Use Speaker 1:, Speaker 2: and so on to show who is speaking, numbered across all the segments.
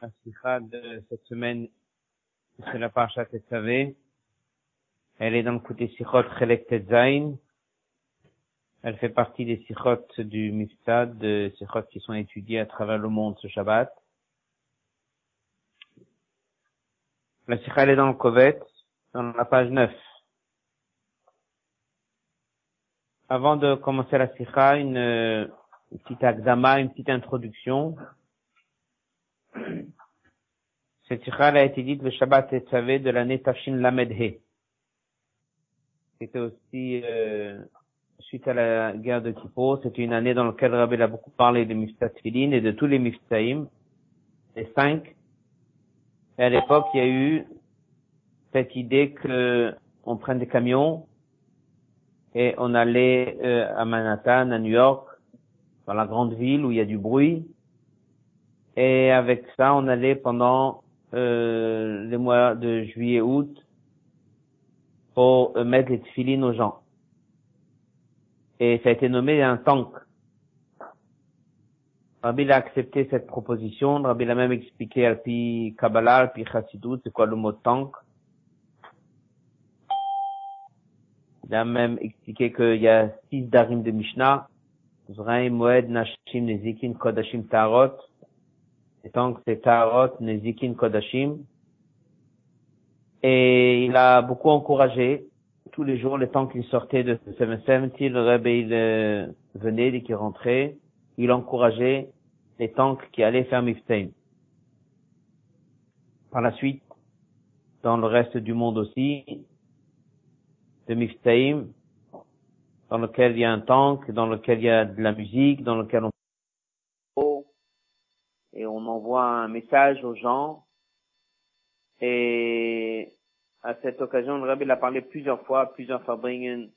Speaker 1: La sikha de cette semaine, c'est la parasha Tetzavé. Elle est dans le côté sikhot Chelek Tetzain. Elle fait partie des sikhot du Miftad, de sikhot qui sont étudiés à travers le monde ce Shabbat. La sikha, elle est dans le Kovet, dans la page 9. Avant de commencer la sikha, une, une petite akdama, une petite introduction. Cette sikha a été dite le Shabbat Tetzavé de l'année Tashin Lamed He. C'était aussi euh, suite à la guerre de Kippo. C'était une année dans laquelle Rabbi a beaucoup parlé de Miftat Tfilin et de tous les Miftaïm, les cinq. Et à l'époque, il y a eu cette idée que on prenne des camions et on allait euh, à Manhattan, à New York, dans la grande ville où il y a du bruit. Et avec ça, on allait pendant euh, les mois de juillet, août, pour euh, mettre les tefilines aux gens. Et ça a été nommé un tank. Rabbi a accepté cette proposition. Rabbi a même expliqué Alpi Kabbalah, Alpi Chassidut, c'est quoi le mot tank. Il a même expliqué qu'il y a six darim de Mishnah. Zraim, Moed, Nashim, Nezikin, Kodashim, Tarot. Et tank, c'est Tarot, Nezikin, Kodashim. Et il a beaucoup encouragé tous les jours, le temps qu'il sortait de 770, le Rebbe, il euh, venait, dès qu'il rentrait, il encourageait les tanks qui allaient faire Miftaim. Par la suite, dans le reste du monde aussi, de Miftaim, dans lequel il y a un tank, dans lequel il y a de la musique, dans lequel on envoie un message aux gens et à cette occasion, le Rabbi l'a parlé plusieurs fois, plusieurs Fabringen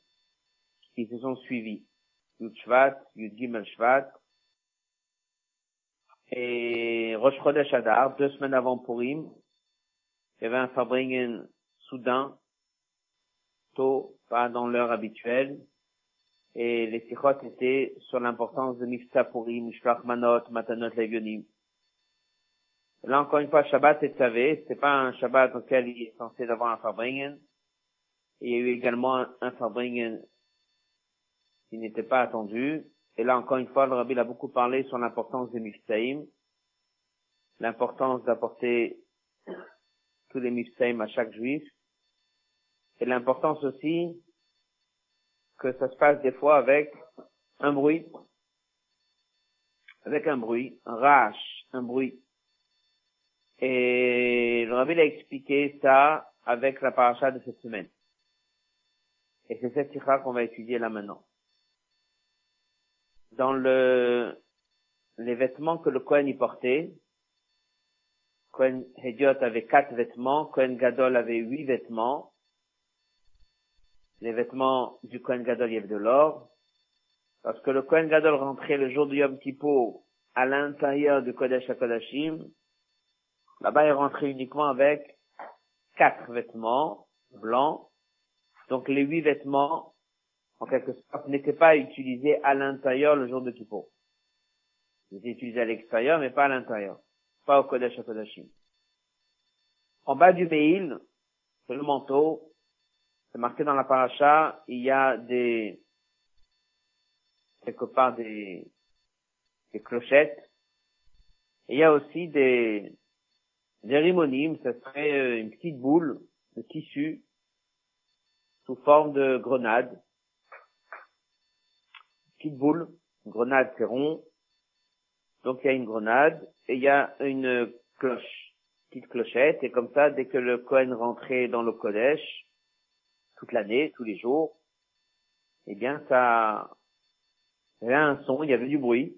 Speaker 1: qui se sont suivis. Yud Shvat, Yud Gimel Shvat, et Rosh Chodesh Adar, deux semaines avant Purim, il y avait un Fabringen soudain, tôt, pas dans l'heure habituelle, et les sikhot étaient sur l'importance de Mifta Purim, Mishpach Manot, Matanot Levionim. Là, encore une fois, Shabbat et Tzavé, c'est pas un Shabbat auquel il est censé avoir un Fabringen. Il y a eu également un Fabringen qui n'était pas attendu. Et là, encore une fois, le Rabbi a beaucoup parlé sur l'importance des Miftaïm, l'importance d'apporter tous les Miftaïm à chaque juif, et l'importance aussi que ça se passe des fois avec un bruit, avec un bruit, un rage, un bruit. Et le Rabbi a expliqué ça avec la paracha de cette semaine. Et c'est cette sikha qu'on va étudier là maintenant. Dans le, les vêtements que le Kohen y portait, Kohen Hediot avait quatre vêtements, Kohen Gadol avait huit vêtements. Les vêtements du Kohen Gadol, il y avait de l'or. Parce que le Kohen Gadol rentrait le jour du Yom Kippur à l'intérieur du Kodesh HaKodashim, Là-bas, il rentrait uniquement avec quatre vêtements blancs. Donc les huit vêtements, en quelque sorte, n'étaient pas utilisés à l'intérieur le jour de Kippour. Ils étaient utilisés à l'extérieur, mais pas à l'intérieur. Pas au Kodesh à Kodashim. En bas du Meil, c'est le manteau. C'est marqué dans la paracha, il y a des, quelque part des, des clochettes. Et il y a aussi des, Jérimonyme, ce serait une petite boule de tissu sous forme de grenade. Petite boule, une grenade c'est rond. Donc il y a une grenade et il y a une cloche, petite clochette. Et comme ça, dès que le Cohen rentrait dans le Kodesh, toute l'année, tous les jours, eh bien ça il y avait un son, il y avait du bruit.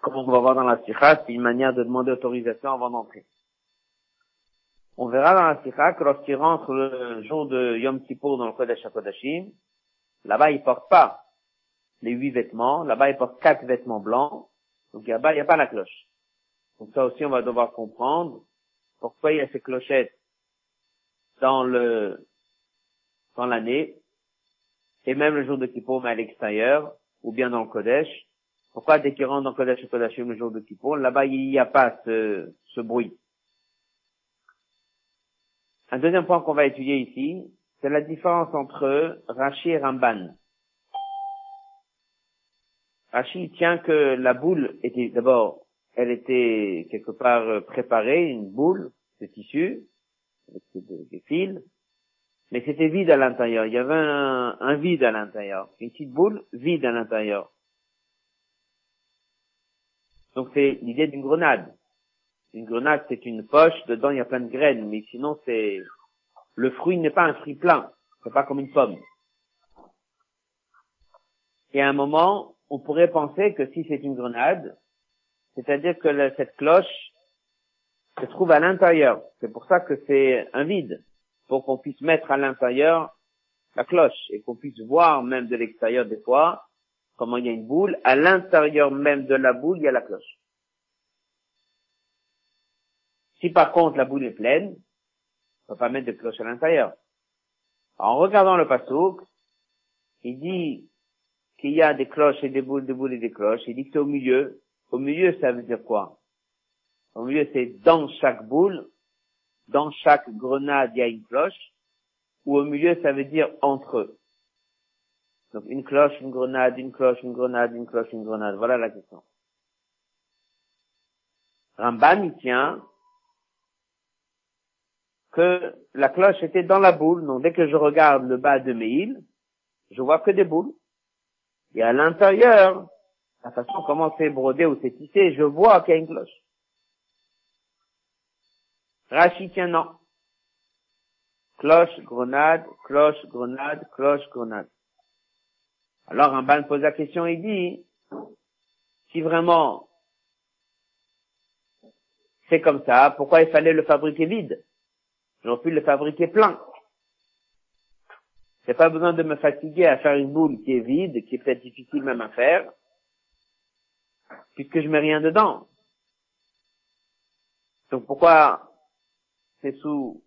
Speaker 1: Comme on va voir dans la sikha, c'est une manière de demander autorisation avant d'entrer. On verra dans la Sikha que lorsqu'il rentre le jour de Yom Kippur dans le Kodesh HaKodashim, là-bas il porte pas les huit vêtements, là-bas il porte quatre vêtements blancs, donc là-bas il n'y a pas la cloche. Donc ça aussi on va devoir comprendre pourquoi il y a ces clochettes dans le dans l'année, et même le jour de Kippur mais à l'extérieur, ou bien dans le Kodesh. Pourquoi dès qu'il rentre dans le Kodesh HaKodashim le jour de Kippur, là-bas il n'y a pas ce, ce bruit? Un deuxième point qu'on va étudier ici, c'est la différence entre Rashi et Ramban. Rashi tient que la boule était d'abord, elle était quelque part préparée, une boule de tissu, avec des, fils, mais c'était vide à l'intérieur. Il y avait un, un vide à l'intérieur, une petite boule vide à l'intérieur. Donc c'est l'idée d'une grenade. Une grenade, c'est une poche, dedans il y a plein de graines, mais sinon c'est le fruit n'est pas un fruit plein, c'est pas comme une pomme. Et à un moment, on pourrait penser que si c'est une grenade, c'est-à-dire que cette cloche se trouve à l'intérieur. C'est pour ça que c'est un vide, pour qu'on puisse mettre à l'intérieur la cloche et qu'on puisse voir même de l'extérieur des fois comment il y a une boule. À l'intérieur même de la boule, il y a la cloche. Si par contre la boule est pleine, on peut pas mettre de cloche à l'intérieur. En regardant le pasouk, il dit qu'il y a des cloches et des boules, des boules et des cloches. Il dit que c'est au milieu. Au milieu, ça veut dire quoi? Au milieu, c'est dans chaque boule, dans chaque grenade, il y a une cloche. Ou au milieu, ça veut dire entre eux. Donc une cloche, une grenade, une cloche, une grenade, une cloche, une grenade. Voilà la question. Ramban, il tient que la cloche était dans la boule. Donc dès que je regarde le bas de mes je vois que des boules. Et à l'intérieur, la façon comment c'est brodé ou c'est tissé, je vois qu'il y a une cloche. Rachid non. Cloche, grenade, cloche, grenade, cloche, grenade. Alors un ban pose la question et dit, si vraiment c'est comme ça, pourquoi il fallait le fabriquer vide? J'aurais pu le fabriquer plein. J'ai pas besoin de me fatiguer à faire une boule qui est vide, qui est peut-être difficile même à faire, puisque je mets rien dedans. Donc pourquoi c'est sous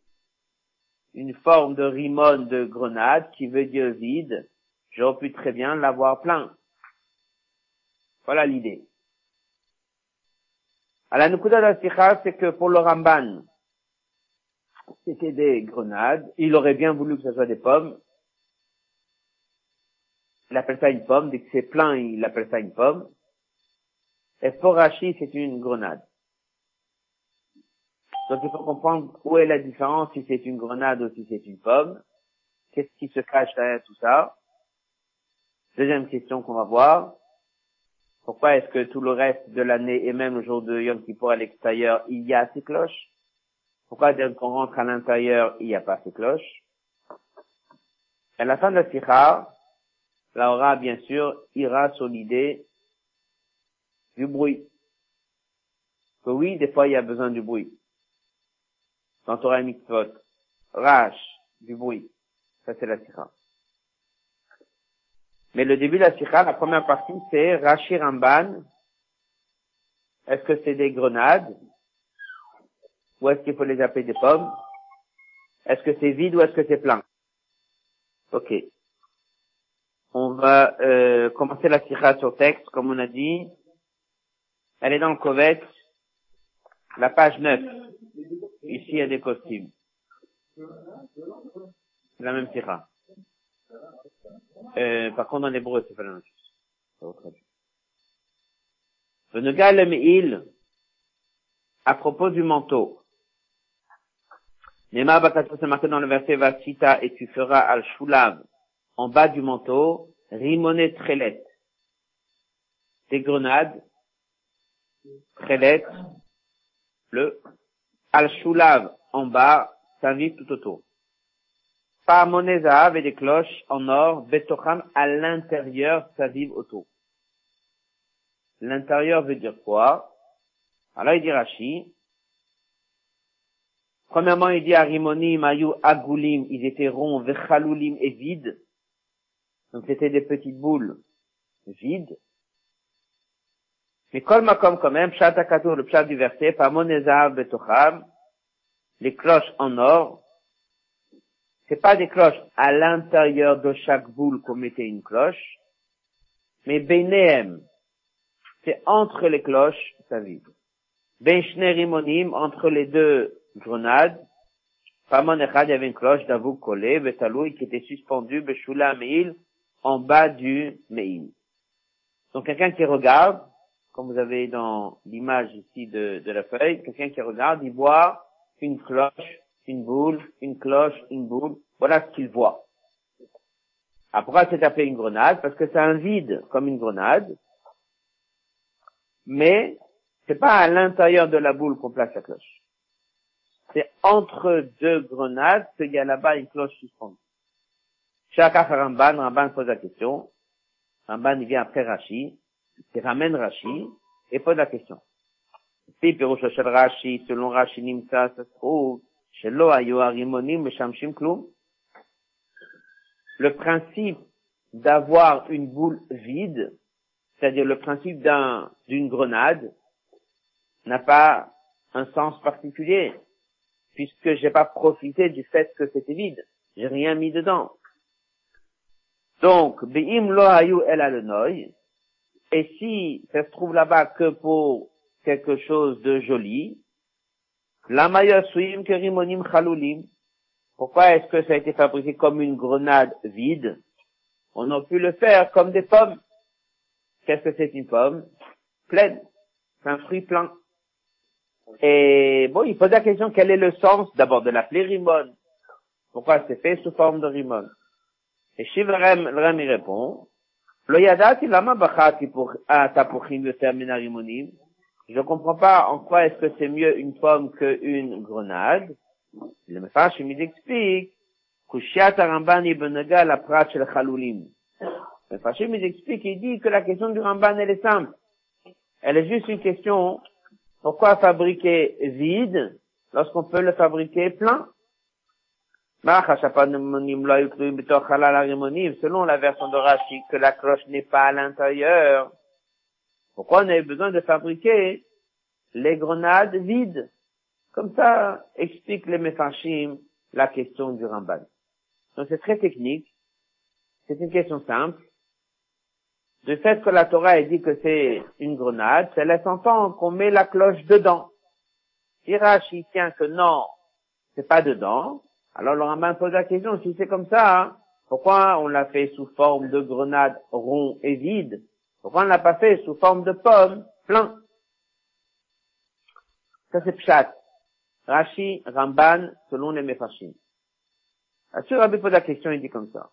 Speaker 1: une forme de rimone de grenade qui veut dire vide, j'aurais pu très bien l'avoir plein. Voilà l'idée. À la Nukuda c'est que pour le Ramban, c'était des grenades. Il aurait bien voulu que ce soit des pommes. Il appelle ça une pomme. Dès que c'est plein, il appelle ça une pomme. Et pour Rashi, c'est une grenade. Donc il faut comprendre où est la différence si c'est une grenade ou si c'est une pomme. Qu'est-ce qui se cache derrière tout ça? Deuxième question qu'on va voir. Pourquoi est-ce que tout le reste de l'année et même le jour de Yom Kippur à l'extérieur, il y a ces cloches? Pourquoi dès qu'on rentre à l'intérieur, il n'y a pas ces cloches À la fin de la sikha, la aura, bien sûr, ira sur l'idée du bruit. Que oui, des fois, il y a besoin du bruit. Dans Torah Mitzvot, rash, du bruit. Ça, c'est la sikha. Mais le début de la sikha, la première partie, c'est Rashi Ramban. Est-ce que c'est des grenades? Ou est-ce qu'il faut les appeler des pommes? Est-ce que c'est vide ou est-ce que c'est plein? Ok. On va euh, commencer la sira sur texte, comme on a dit. Elle est dans le Covet, la page 9. Ici, il y a des costumes. C'est la même sira. Euh, par contre, en hébreu, c'est pas la même chose. Le à propos du manteau. Nema Bakato, c'est marqué dans le verset Vasita, et tu feras al shulav, en bas du manteau, rimonet trelet. Des grenades, trelet, le al shulav, en bas, ça vit tout autour. Par monezav et des cloches en or, betocham, à l'intérieur, vive autour. L'intérieur veut dire quoi? Alors il dit Rashi, Premièrement, il dit Arimonim, Ayou, Agoulim, ils étaient ronds, Vechaloulim et vides. Donc c'était des petites boules vides. Mais Makom quand même, Pshat le pshat du verset, Pamonezav Betocham, les cloches en or, c'est pas des cloches à l'intérieur de chaque boule qu'on mettait une cloche, mais Benehem, c'est entre les cloches, ça vibre. Ben entre les deux grenades, Paman Echad, il y avait une cloche d'avoue collée, Betaloui, qui était suspendue, Beshula Meil, en bas du Meil. Donc quelqu'un qui regarde, comme vous avez dans l'image ici de, de la feuille, quelqu'un qui regarde, il voit une cloche, une boule, une cloche, une boule, voilà ce qu'il voit. Après, c'est appelé une grenade? Parce que c'est un vide comme une grenade, mais c'est pas à l'intérieur de la boule qu'on place la cloche. C'est entre deux grenades qu'il y a là-bas une cloche suspendue. Chaka Ramban, Ramban pose la question. Ramban, il vient après Rashi, il ramène Rashi, et pose la question. Si se trouve, le principe d'avoir une boule vide, c'est-à-dire le principe d'un, d'une grenade, n'a pas un sens particulier, puisque j'ai pas profité du fait que c'était vide. J'ai rien mis dedans. Donc, Be'im lo hayu el et si ça se trouve là-bas que pour quelque chose de joli, pourquoi est-ce que ça a été fabriqué comme une grenade vide? On a pu le faire comme des pommes. Qu'est-ce que c'est une pomme? Pleine. C'est un fruit plein. Et bon, il pose la question, quel est le sens d'abord de l'appeler rimon? Pourquoi c'est fait sous forme de rimon? Et Shivrem, le il répond, rimonim? Je ne comprends pas en quoi est-ce que c'est mieux une pomme qu'une grenade. Le Mefarshim, il explique, ibn la prat. Le Mefarshim, il explique, il dit que la question du Ramban, elle est simple. Elle est juste une question, pourquoi fabriquer vide lorsqu'on peut le fabriquer plein? Selon la version de Rashi, que la cloche n'est pas à l'intérieur, pourquoi on avait besoin de fabriquer les grenades vides? Comme ça, explique les Mefarshim la question du Ramban. Donc c'est très technique. C'est une question simple. Le fait que la Torah ait dit que c'est une grenade, ça laisse entendre qu'on met la cloche dedans. Si Rashi tient que non, c'est pas dedans, alors le Ramban pose la question, si c'est comme ça, hein, pourquoi on l'a fait sous forme de grenade rond et vide? Pourquoi on l'a pas fait sous forme de pomme plein? Ça c'est Pshat. Rashi, Ramban, selon les Mefashim. Là-dessus, pose la question, il dit comme ça.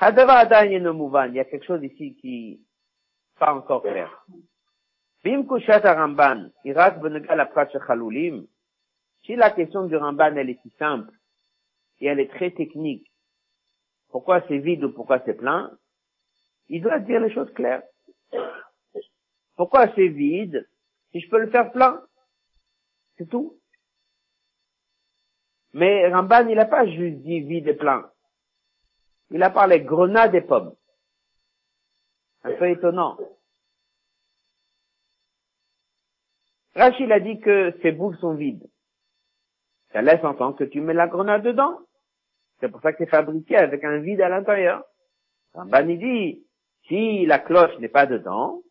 Speaker 1: Il y a quelque chose ici qui pas encore clair. Si la question du Ramban, elle est si simple, et elle est très technique, pourquoi c'est vide ou pourquoi c'est plein, il doit dire les choses claires. Pourquoi c'est vide si je peux le faire plein? C'est tout. Mais Ramban, il n'a pas juste dit vide et plein. Il a parlé grenade et pommes. Un peu étonnant. Rachid a dit que ces boules sont vides. Ça laisse entendre que tu mets la grenade dedans. C'est pour ça que c'est fabriqué avec un vide à l'intérieur. Ramban, il dit, si la cloche n'est pas dedans,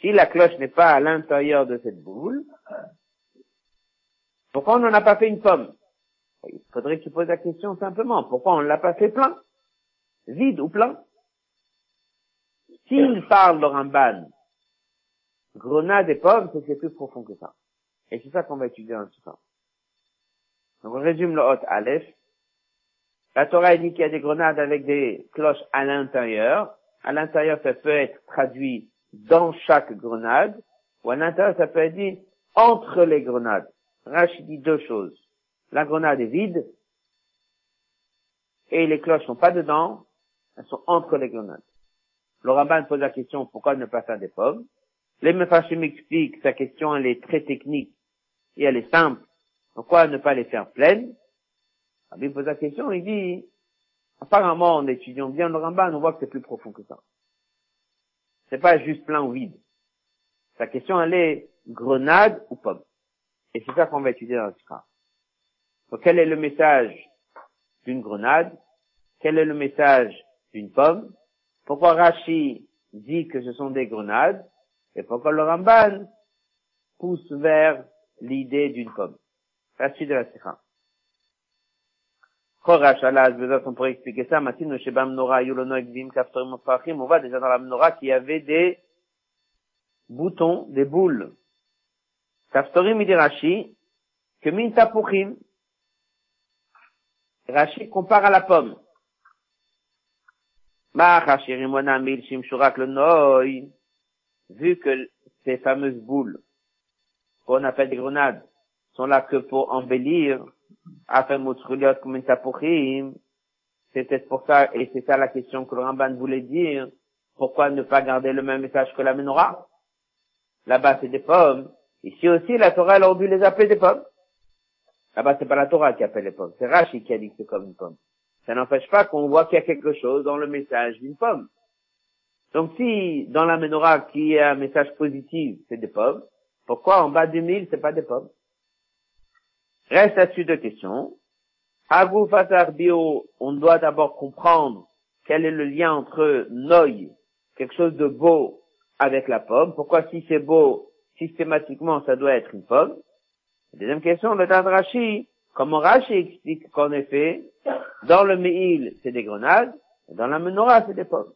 Speaker 1: si la cloche n'est pas à l'intérieur de cette boule, pourquoi on n'en a pas fait une pomme? Il faudrait que tu poses la question simplement. Pourquoi on ne l'a pas fait plein? Vide ou plein? S'il parle de Ramban, grenade et pomme, c'est plus profond que ça. Et c'est ça qu'on va étudier en tout cas. Donc on résume le hot Aleph. La Torah dit qu'il y a des grenades avec des cloches à l'intérieur. À l'intérieur, ça peut être traduit dans chaque grenade, ou à l'intérieur, ça peut être dit entre les grenades. Rachid dit deux choses. La grenade est vide, et les cloches sont pas dedans, elles sont entre les grenades. Le rabbin pose la question, pourquoi ne pas faire des pommes? Les Mefashim expliquent, sa question, elle est très technique, et elle est simple. Pourquoi ne pas les faire pleines? Il pose la question, il dit, apparemment, en étudiant bien le Ramban, on voit que c'est plus profond que ça. C'est pas juste plein ou vide. Sa question, elle est grenade ou pomme? Et c'est ça qu'on va étudier dans ce cas. Quel est le message d'une grenade? Quel est le message d'une pomme? Pourquoi Rashi dit que ce sont des grenades? Et pourquoi le Ramban pousse vers l'idée d'une pomme? La suite de la sikha. on pourrait expliquer ça, on voit déjà dans la menorah qu'il y avait des boutons, des boules. Kaftorim il dit Rashi, que min tapuchim. Rashi compare à la pomme. Vu que ces fameuses boules, qu'on appelle des grenades, sont là que pour embellir, afin de comme une c'est pour ça, et c'est ça la question que le Ramban voulait dire, pourquoi ne pas garder le même message que la menorah? Là-bas, c'est des pommes. Ici aussi, la Torah, elle aurait dû les appeler des pommes. Là-bas, c'est pas la Torah qui appelle les pommes. C'est Rashi qui a dit que c'est comme une pomme. Ça n'empêche pas qu'on voit qu'il y a quelque chose dans le message d'une pomme. Donc si, dans la menorah, qui a un message positif, c'est des pommes, pourquoi en bas du mille, c'est pas des pommes? Reste là-dessus deux questions. Agou bio, on doit d'abord comprendre quel est le lien entre noy, quelque chose de beau, avec la pomme. Pourquoi si c'est beau, systématiquement, ça doit être une pomme? Deuxième question, le Tad Rashi, comment Rashi explique qu'en effet, dans le Meil, c'est des grenades, et dans la menorah, c'est des pommes.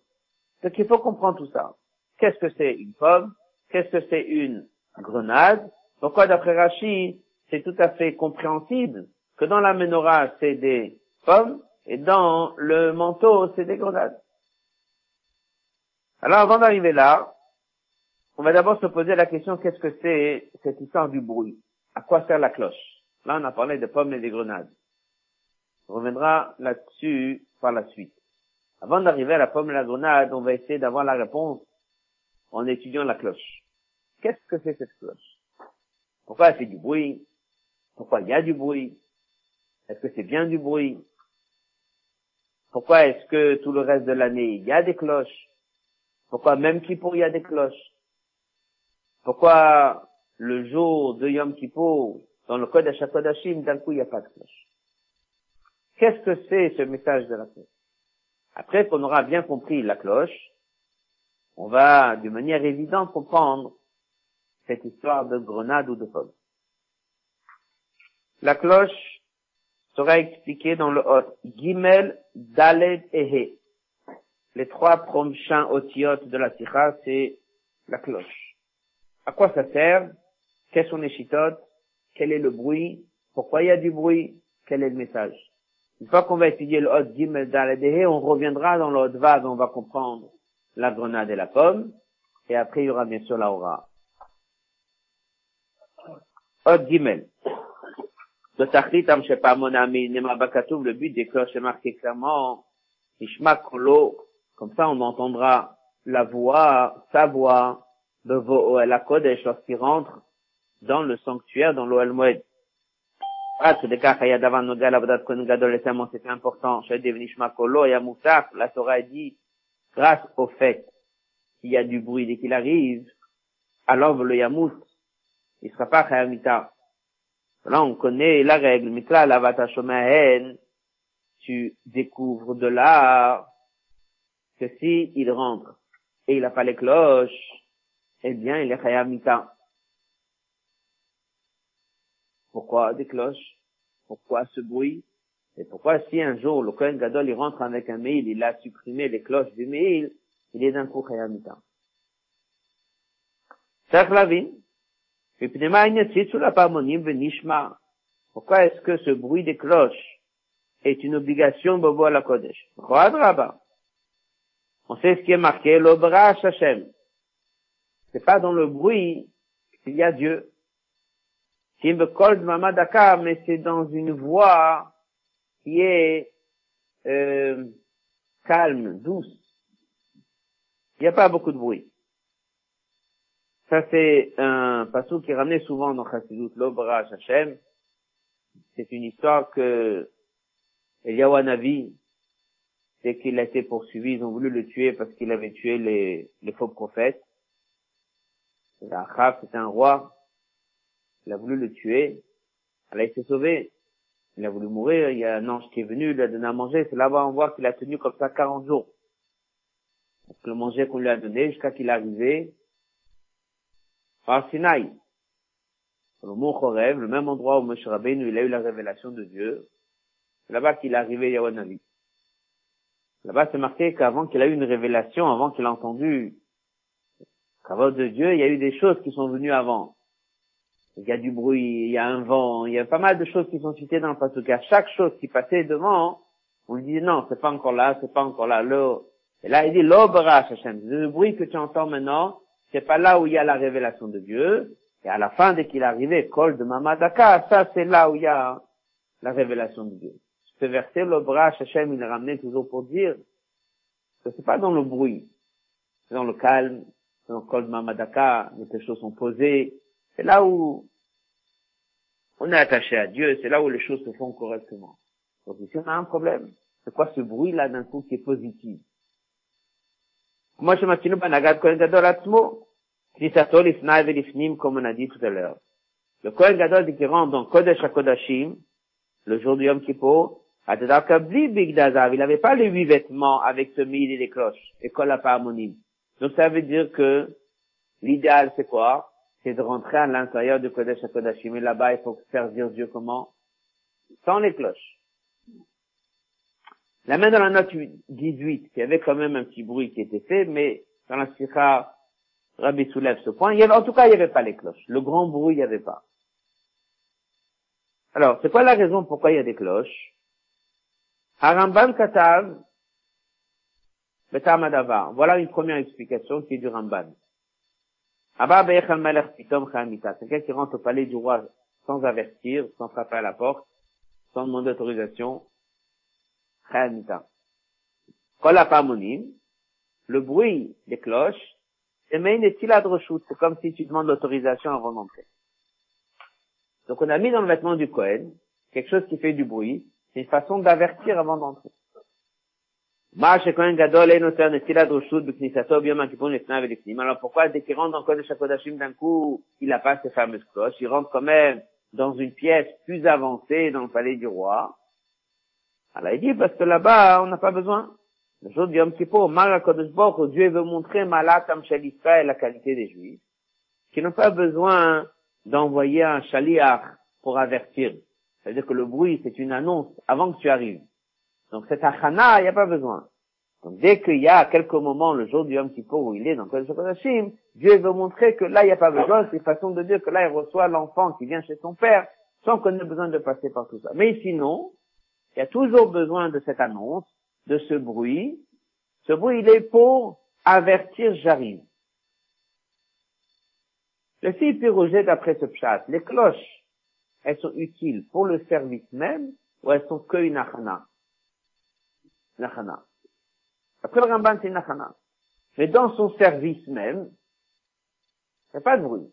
Speaker 1: Donc il faut comprendre tout ça. Qu'est-ce que c'est une pomme? Qu'est-ce que c'est une grenade? Pourquoi d'après Rashi, c'est tout à fait compréhensible que dans la menorah, c'est des pommes, et dans le manteau, c'est des grenades? Alors avant d'arriver là, on va d'abord se poser la question qu'est-ce que c'est cette histoire du bruit? À quoi sert la cloche? Là, on a parlé de pommes et des grenades. On reviendra là-dessus par la suite. Avant d'arriver à la pomme et la grenade, on va essayer d'avoir la réponse en étudiant la cloche. Qu'est-ce que c'est cette cloche? Pourquoi elle fait du bruit? Pourquoi il y a du bruit? Est-ce que c'est bien du bruit? Pourquoi est-ce que tout le reste de l'année, il y a des cloches? Pourquoi même pour il y a des cloches? Pourquoi le jour de Yom Kippur, dans le code Kodashim, d'un coup, il n'y a pas de cloche Qu'est-ce que c'est ce message de la cloche Après qu'on aura bien compris la cloche, on va de manière évidente comprendre cette histoire de grenade ou de pomme. La cloche sera expliquée dans le hot Gimel, Daled et He. Les trois prochains otiotes de la sikha, c'est la cloche. À quoi ça sert? Quels sont les chitotes? Quel est le bruit? Pourquoi il y a du bruit? Quel est le message? Une fois qu'on va étudier le Hot Gimel Daladeh, on reviendra dans le Hot Vav, on va comprendre la grenade et la pomme, et après il y aura bien sûr la aura. Hot Gimel. Le but des cloches est marqué clairement, comme ça on entendra la voix, sa voix, la Kodesh lorsqu'il rentre dans le sanctuaire, dans l'Oel Moed. Ah, c'était important. La Torah dit, grâce au fait qu'il y a du bruit dès qu'il arrive, alors le Yamout, il sera pas Chayamita. Là, on connaît la règle. Mikla, lavata tu découvres de là que si il rentre et il n'a pas les cloches, eh bien, il est Chayamita. Pourquoi des cloches? Pourquoi ce bruit? Et pourquoi si un jour le Kohen Gadol il rentre avec un mail, il a supprimé les cloches du mail, il est d'un coup Chayamita pourquoi est-ce que ce bruit des cloches est une obligation bobo à la Kodesh On sait ce qui est marqué, l'obra Hashem. C'est pas dans le bruit qu'il y a Dieu. Mais c'est dans une voix qui est euh, calme, douce. Il n'y a pas beaucoup de bruit. Ça, c'est un passage qui ramené souvent dans Chassidut, l'Obra Hashem. C'est une histoire que Eliyahu Navi, dès qu'il a été poursuivi, ils ont voulu le tuer parce qu'il avait tué les, les faux prophètes. Achab, c'était un roi. Il a voulu le tuer. Alors il s'est sauvé. Il a voulu mourir. Il y a un ange qui est venu, il lui a donné à manger. C'est là-bas on voit qu'il a tenu comme ça 40 jours. le manger qu'on lui a donné jusqu'à qu'il est arrivé à Sinaï. le mont Chorev, le même endroit où Moshe Rabbeinu, il a eu la révélation de Dieu. C'est là-bas qu'il est arrivé Yahweh Là-bas, c'est marqué qu'avant qu'il a eu une révélation, avant qu'il a entendu la de Dieu, il y a eu des choses qui sont venues avant. Il y a du bruit, il y a un vent, il y a pas mal de choses qui sont citées dans le passage. À chaque chose qui passait devant, on lui disait non, c'est pas encore là, c'est pas encore là. Et là, il dit l'obra Le bruit que tu entends maintenant, c'est pas là où il y a la révélation de Dieu. Et à la fin, dès qu'il est arrivé, col de Mamadaka, ça c'est là où il y a la révélation de Dieu. Ce verset, l'obra Hashem, il ramené toujours pour dire que c'est pas dans le bruit, c'est dans le calme, c'est dans col de Mamadaka, les choses sont posées. C'est là où on est attaché à Dieu, c'est là où les choses se font correctement. Donc ici, on a un problème. C'est quoi ce bruit-là d'un coup qui est positif? Moi, je m'attends comme on a dit tout à l'heure. Le Kohen Gadol dit qu'il rentre dans Kodesh HaKodashim, le jour du Yom Kippur, il n'avait pas les huit vêtements avec ce mille et les cloches, et kol. Donc ça veut dire que l'idéal c'est quoi? C'est de rentrer à l'intérieur du Kodesh HaKodashim. Et là-bas, il faut dire Dieu comment? Sans les cloches. La main dans la note 18, il y avait quand même un petit bruit qui était fait, mais dans la sikha, Rabbi soulève ce point. Il y avait, en tout cas, il n'y avait pas les cloches. Le grand bruit, il n'y avait pas. Alors, c'est quoi la raison pourquoi il y a des cloches? Harambam Katav, Voilà une première explication qui est du Ramban. Quelqu'un qui rentre au palais du roi sans avertir, sans frapper à la porte, sans demander d'autorisation, le bruit des cloches, c'est comme si tu demandes l'autorisation avant d'entrer. Donc on a mis dans le vêtement du Cohen quelque chose qui fait du bruit, c'est une façon d'avertir avant d'entrer. Alors pourquoi dès qu'il rentre dans Kodesh HaKodashim d'un coup, il n'a pas ces fameuses cloches, il rentre quand même dans une pièce plus avancée dans le palais du roi, alors il dit, parce que là-bas, on n'a pas besoin. Le jour du Yom Kippur, Dieu veut montrer Malatam et la qualité des Juifs, qui n'ont pas besoin d'envoyer un chaliach pour avertir. C'est-à-dire que le bruit, c'est une annonce avant que tu arrives. Donc cet achana, il n'y a pas besoin. Donc dès qu'il y a quelques moments, le jour du Yom Kippur où il est dans Kodesh Kodashim, Dieu veut montrer que là, il n'y a pas besoin, c'est façon de dire que là, il reçoit l'enfant qui vient chez son père, sans qu'on ait besoin de passer par tout ça. Mais sinon, il y a toujours besoin de cette annonce, de ce bruit. Ce bruit, il est pour avertir j'arrive. Le fil pyrogé d'après ce pchat, les cloches, elles sont utiles pour le service même ou elles sont que une achana Nachana. Après le Ramban, c'est une achana. Mais dans son service même, il n'y a pas de bruit.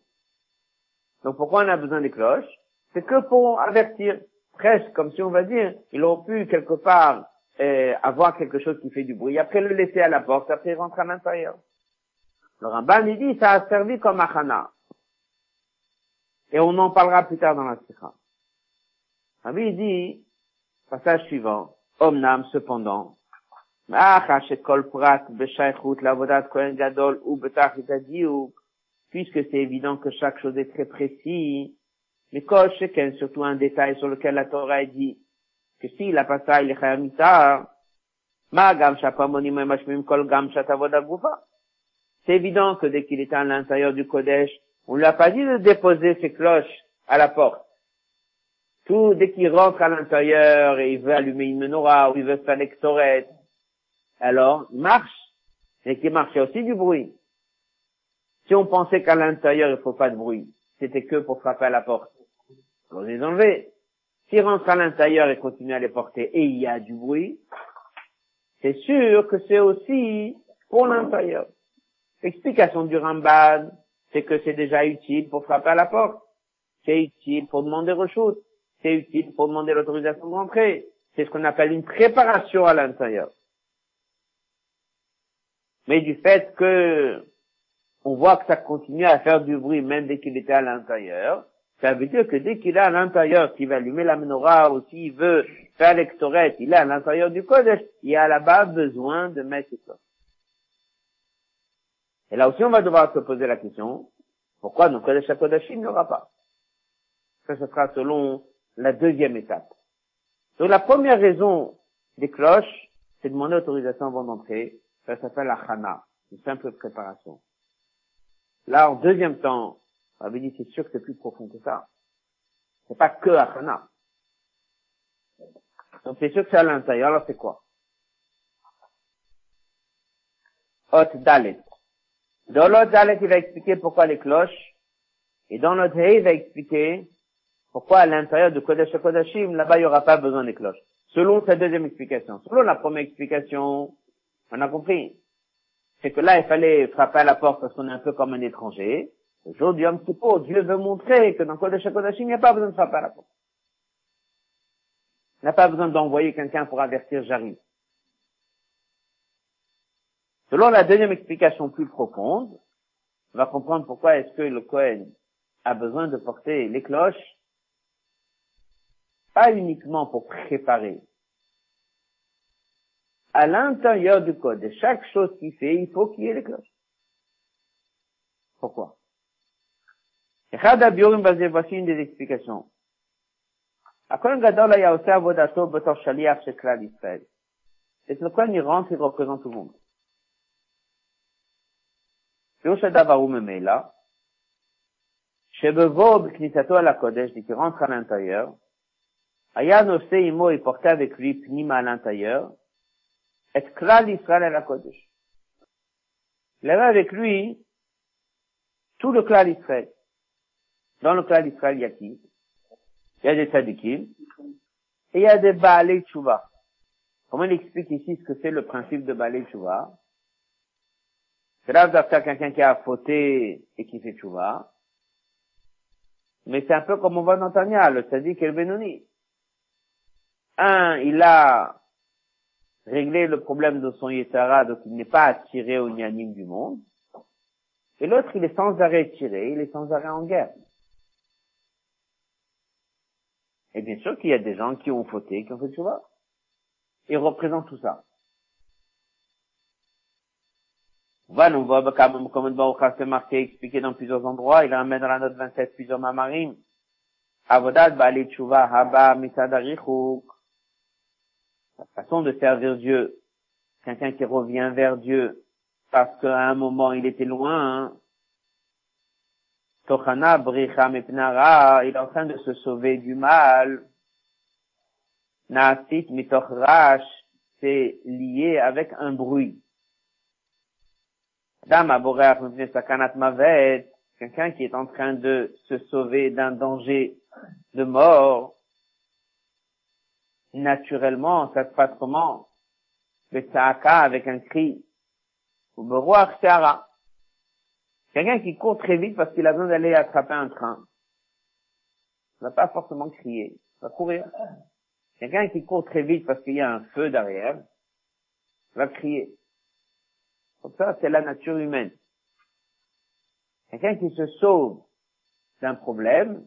Speaker 1: Donc pourquoi on a besoin des cloches? C'est que pour avertir presque comme si on va dire, ils ont pu quelque part euh, avoir quelque chose qui fait du bruit, après le laisser à la porte, après rentrer à l'intérieur. Le Ramban, il dit, ça a servi comme achana. Et on en parlera plus tard dans la sikha. Rabbi, il dit, passage suivant, Omnam, cependant, puisque c'est évident que chaque chose est très précise, mais Kol surtout un détail sur lequel la Torah dit que s'il n'a pas il est chayamita, ma gam shapamonim mashmim kol gam C'est évident que dès qu'il était à l'intérieur du Kodesh, on lui a pas dit de déposer ses cloches à la porte. Tout, dès qu'il rentre à l'intérieur et il veut allumer une menorah ou il veut faire l'extorette, alors, il marche. Et qu'il marche, il y a aussi du bruit. Si on pensait qu'à l'intérieur, il faut pas de bruit, c'était que pour frapper à la porte on les enlever. S'il rentre à l'intérieur et continue à les porter et il y a du bruit, c'est sûr que c'est aussi pour l'intérieur. L'explication du Ramban, c'est que c'est déjà utile pour frapper à la porte. C'est utile pour demander reshoot. Utile pour demander l'autorisation de rentrer. C'est ce qu'on appelle une préparation à l'intérieur. Mais du fait que on voit que ça continue à faire du bruit même dès qu'il était à l'intérieur, ça veut dire que dès qu'il est à l'intérieur, qu'il va allumer la menorah ou s'il veut faire l'extorette, il est à l'intérieur du Kodesh, il a là-bas besoin de mettre ça. Et là aussi, on va devoir se poser la question, pourquoi dans Kodesh il n'y aura pas? Ça, ce sera selon la deuxième étape. Donc la première raison des cloches, c'est demander autorisation avant d'entrer. Ça s'appelle la chana, une simple préparation. Là, en deuxième temps, on avait dit c'est sûr que c'est plus profond que ça. C'est pas que chana. Donc c'est sûr que c'est à l'intérieur, alors c'est quoi? Hot Dalet. Dans l'autre Dalet, il va expliquer pourquoi les cloches, et dans l'autre He, il va expliquer pourquoi à l'intérieur de Kodesh Kodashim, là-bas, il n'y aura pas besoin des cloches? Selon sa deuxième explication. Selon la première explication, on a compris. C'est que là, il fallait frapper à la porte parce qu'on est un peu comme un étranger. Aujourd'hui, un petit peu, Dieu veut montrer que dans Kodesh Kodashim, il n'y a pas besoin de frapper à la porte. Il n'a pas besoin d'envoyer quelqu'un pour avertir j'arrive. Selon la deuxième explication plus profonde, on va comprendre pourquoi est-ce que le Cohen a besoin de porter les cloches pas uniquement pour préparer. À l'intérieur du code, de chaque chose qu'il fait, il faut qu'il y ait les cloches. Pourquoi Voici une des explications. C'est que le Kohen, il rentre, il représente tout le monde. שבבוא בכניסתו אל הקודש, qui rentre à l'intérieur, Aya Imo, il portait avec lui Pnima à l'intérieur, et Israël à la Kodesh. Il avait avec lui tout le Klal Israël. Dans le Klal Israël, il y a qui Il y a des tzadikim, et il y a des Baalei Tshuva. Comment il explique ici ce que c'est le principe de Baalei Tshuva C'est là avez quelqu'un qui a fauté et qui fait Tshuva. Mais c'est un peu comme on voit dans Tanya, le tzadik et le Benoni un, il a réglé le problème de son Yetzara, donc il n'est pas attiré au nianim du monde. Et l'autre, il est sans arrêt tiré, il est sans arrêt en guerre. Et bien sûr qu'il y a des gens qui ont fauté, qui ont fait vois. Ils représentent tout ça. Voilà, on voit comme, Baruch c'est marqué, expliqué dans plusieurs endroits. Il ramène dans la note 27 plusieurs mamarim. Avodat ba'ali tshuva haba mitad la façon de servir Dieu, quelqu'un qui revient vers Dieu parce qu'à un moment il était loin, Tochana Bricha Mepnara, il est en train de se sauver du mal. Naasit Mitochrash, c'est lié avec un bruit. Dama Sakanat Mavet, quelqu'un qui est en train de se sauver d'un danger de mort, naturellement, ça se passe comment? Le tsaka avec un cri. Ou. Quelqu'un qui court très vite parce qu'il a besoin d'aller attraper un train. Il va pas forcément crier. Il va courir. Quelqu'un qui court très vite parce qu'il y a un feu derrière, va crier. Donc ça, c'est la nature humaine. Quelqu'un qui se sauve d'un problème,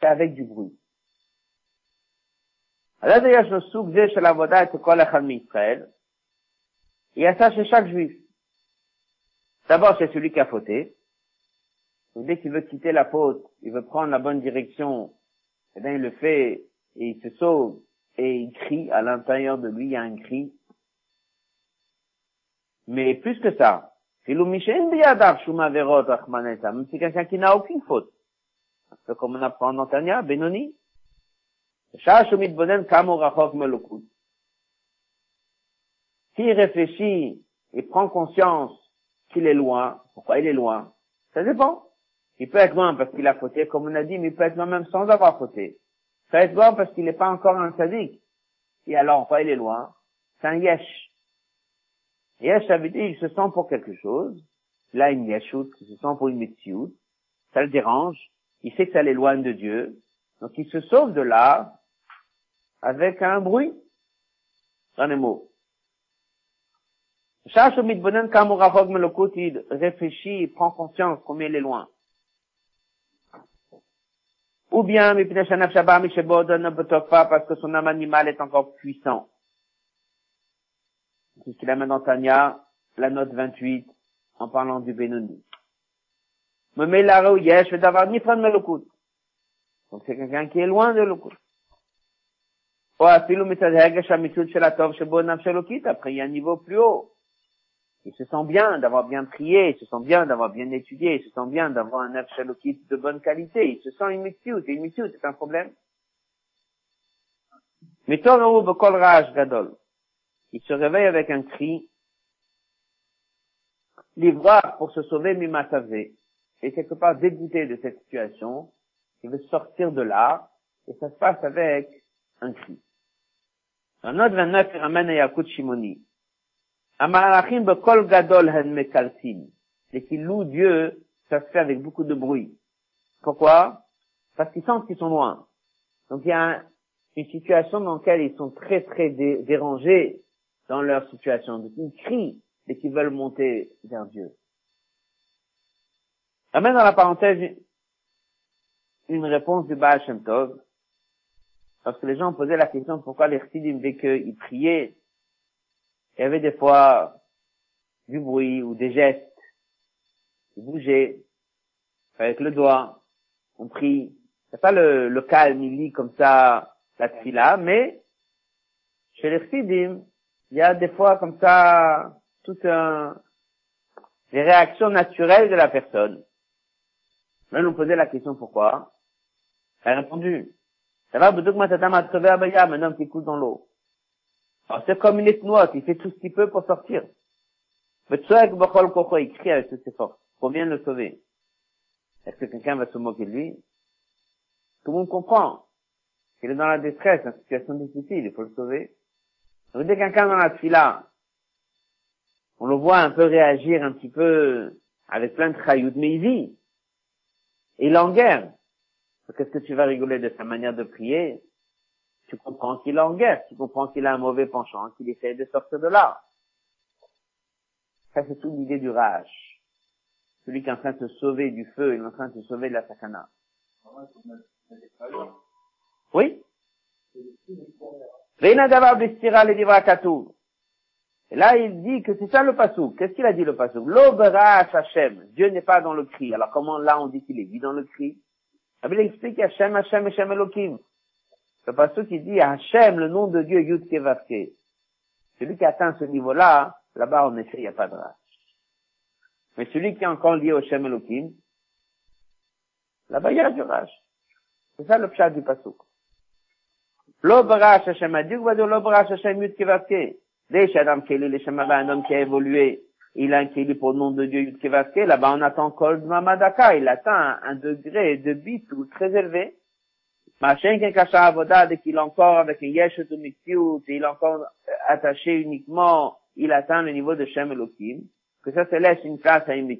Speaker 1: c'est avec du bruit. Il y a ça chez chaque juif. D'abord, c'est celui qui a fauté. dès qu'il veut quitter la faute, il veut prendre la bonne direction, eh bien, il le fait, et il se sauve, et il crie, à l'intérieur de lui, il y a un cri. Mais plus que ça, même si quelqu'un qui n'a aucune faute. Comme on apprend en Tanya, Benoni, s'il réfléchit et prend conscience qu'il est loin, pourquoi il est loin Ça dépend. Il peut être loin parce qu'il a fauté, comme on a dit, mais il peut être loin même sans avoir fauté. Ça peut être loin parce qu'il n'est pas encore un sadique. Et alors, pourquoi il est loin C'est un yesh. Yesh, ça veut dire qu'il se sent pour quelque chose. Là, une yeshout, il se sent pour une metsiout. Ça le dérange. Il sait que ça l'éloigne de Dieu. Donc il se sauve de là avec un bruit. Dans les mots. Chaque mitbonen kamurachog melokut, il réfléchit, il prend conscience combien il est loin. Ou bien, parce que son âme animale est encore puissant. C'est ce qu'il amène dans Tanya, la note 28, en parlant du Benoni. Donc c'est quelqu'un qui est loin de l'eau. Après, il y a un niveau plus haut. Il se sent bien d'avoir bien prié, il se sent bien d'avoir bien étudié, il se sent bien d'avoir un Nafshalokit de bonne qualité, il se sent mitzvot, et c'est un problème. Mais gadol. Il se réveille avec un cri, l'ivoire pour se sauver mimatave, et quelque part dégoûté de cette situation, il veut sortir de là, et ça se passe avec un cri. Dans note 29, il ramène Yakut Shimoni. Amalachim bekol gadol hen mekalsim. Et qui loue Dieu, ça se fait avec beaucoup de bruit. Pourquoi? Parce qu'ils sentent qu'ils sont loin. Donc il y a une situation dans laquelle ils sont très très dérangés dans leur situation. Donc ils crient et qu'ils veulent monter vers Dieu. Amène dans la parenthèse une réponse du Baal Shem Tov. Parce que les gens posaient la question pourquoi les chassidim, dès qu'ils priaient, il y avait des fois du bruit ou des gestes, ils bougeaient avec le doigt, on prie. C'est pas le, le calme, il lit comme ça la tfila, mais chez les chassidim, il y a des fois comme ça tout un les réactions naturelles de la personne. Là, on posait la question pourquoi? Elle a répondu. Un homme qui coule dans l'eau. Alors c'est comme une étnoite, il fait tout ce qu'il peut pour sortir. Mais il crie avec toutes ses forces pour bien le sauver. Est-ce que quelqu'un va se moquer de lui? Tout le monde comprend qu'il est dans la détresse, une situation difficile, il faut le sauver. Donc dès quelqu'un dans la fila, on le voit un peu réagir un petit peu avec plein de chayout, mais il vit. Il est en guerre. Qu'est-ce que tu vas rigoler de sa manière de prier Tu comprends qu'il est en guerre, tu comprends qu'il a un mauvais penchant, qu'il essaie de sortir de là. Ça, c'est toute l'idée du rage. Celui qui est en train de se sauver du feu, il est en train de se sauver de la sakana. Oui? Et là, il dit que c'est ça le pasouk. Qu'est-ce qu'il a dit le pasouk L'obera Hashem. Dieu n'est pas dans le cri. Alors comment là on dit qu'il est vu dans le cri? Ah, il explique Hashem, Hashem, Hashem Elohim. Le pasteur qui dit Hashem, le nom de Dieu, Yud Kevavke. Celui qui atteint ce niveau-là, là-bas, en effet, il n'y a pas de rage. Mais celui qui est encore lié au Hashem Elohim, là-bas, il y a du rage. C'est ça le pshat du pasuk. L'obrash Hashem a dit, va dire l'obrash Hashem Yud Kevavke. Dès Adam Keli, le Shem un homme qui a évolué, il a un pour le nom de Dieu Yudkevaske, là-bas on attend Kol Mamadaka, il atteint un, degré de bitou très élevé. Machin Kenkasha Avoda, dès qu'il est encore avec un Yesh il est encore attaché uniquement, il atteint le niveau de Shem Elohim, que ça se laisse une place à une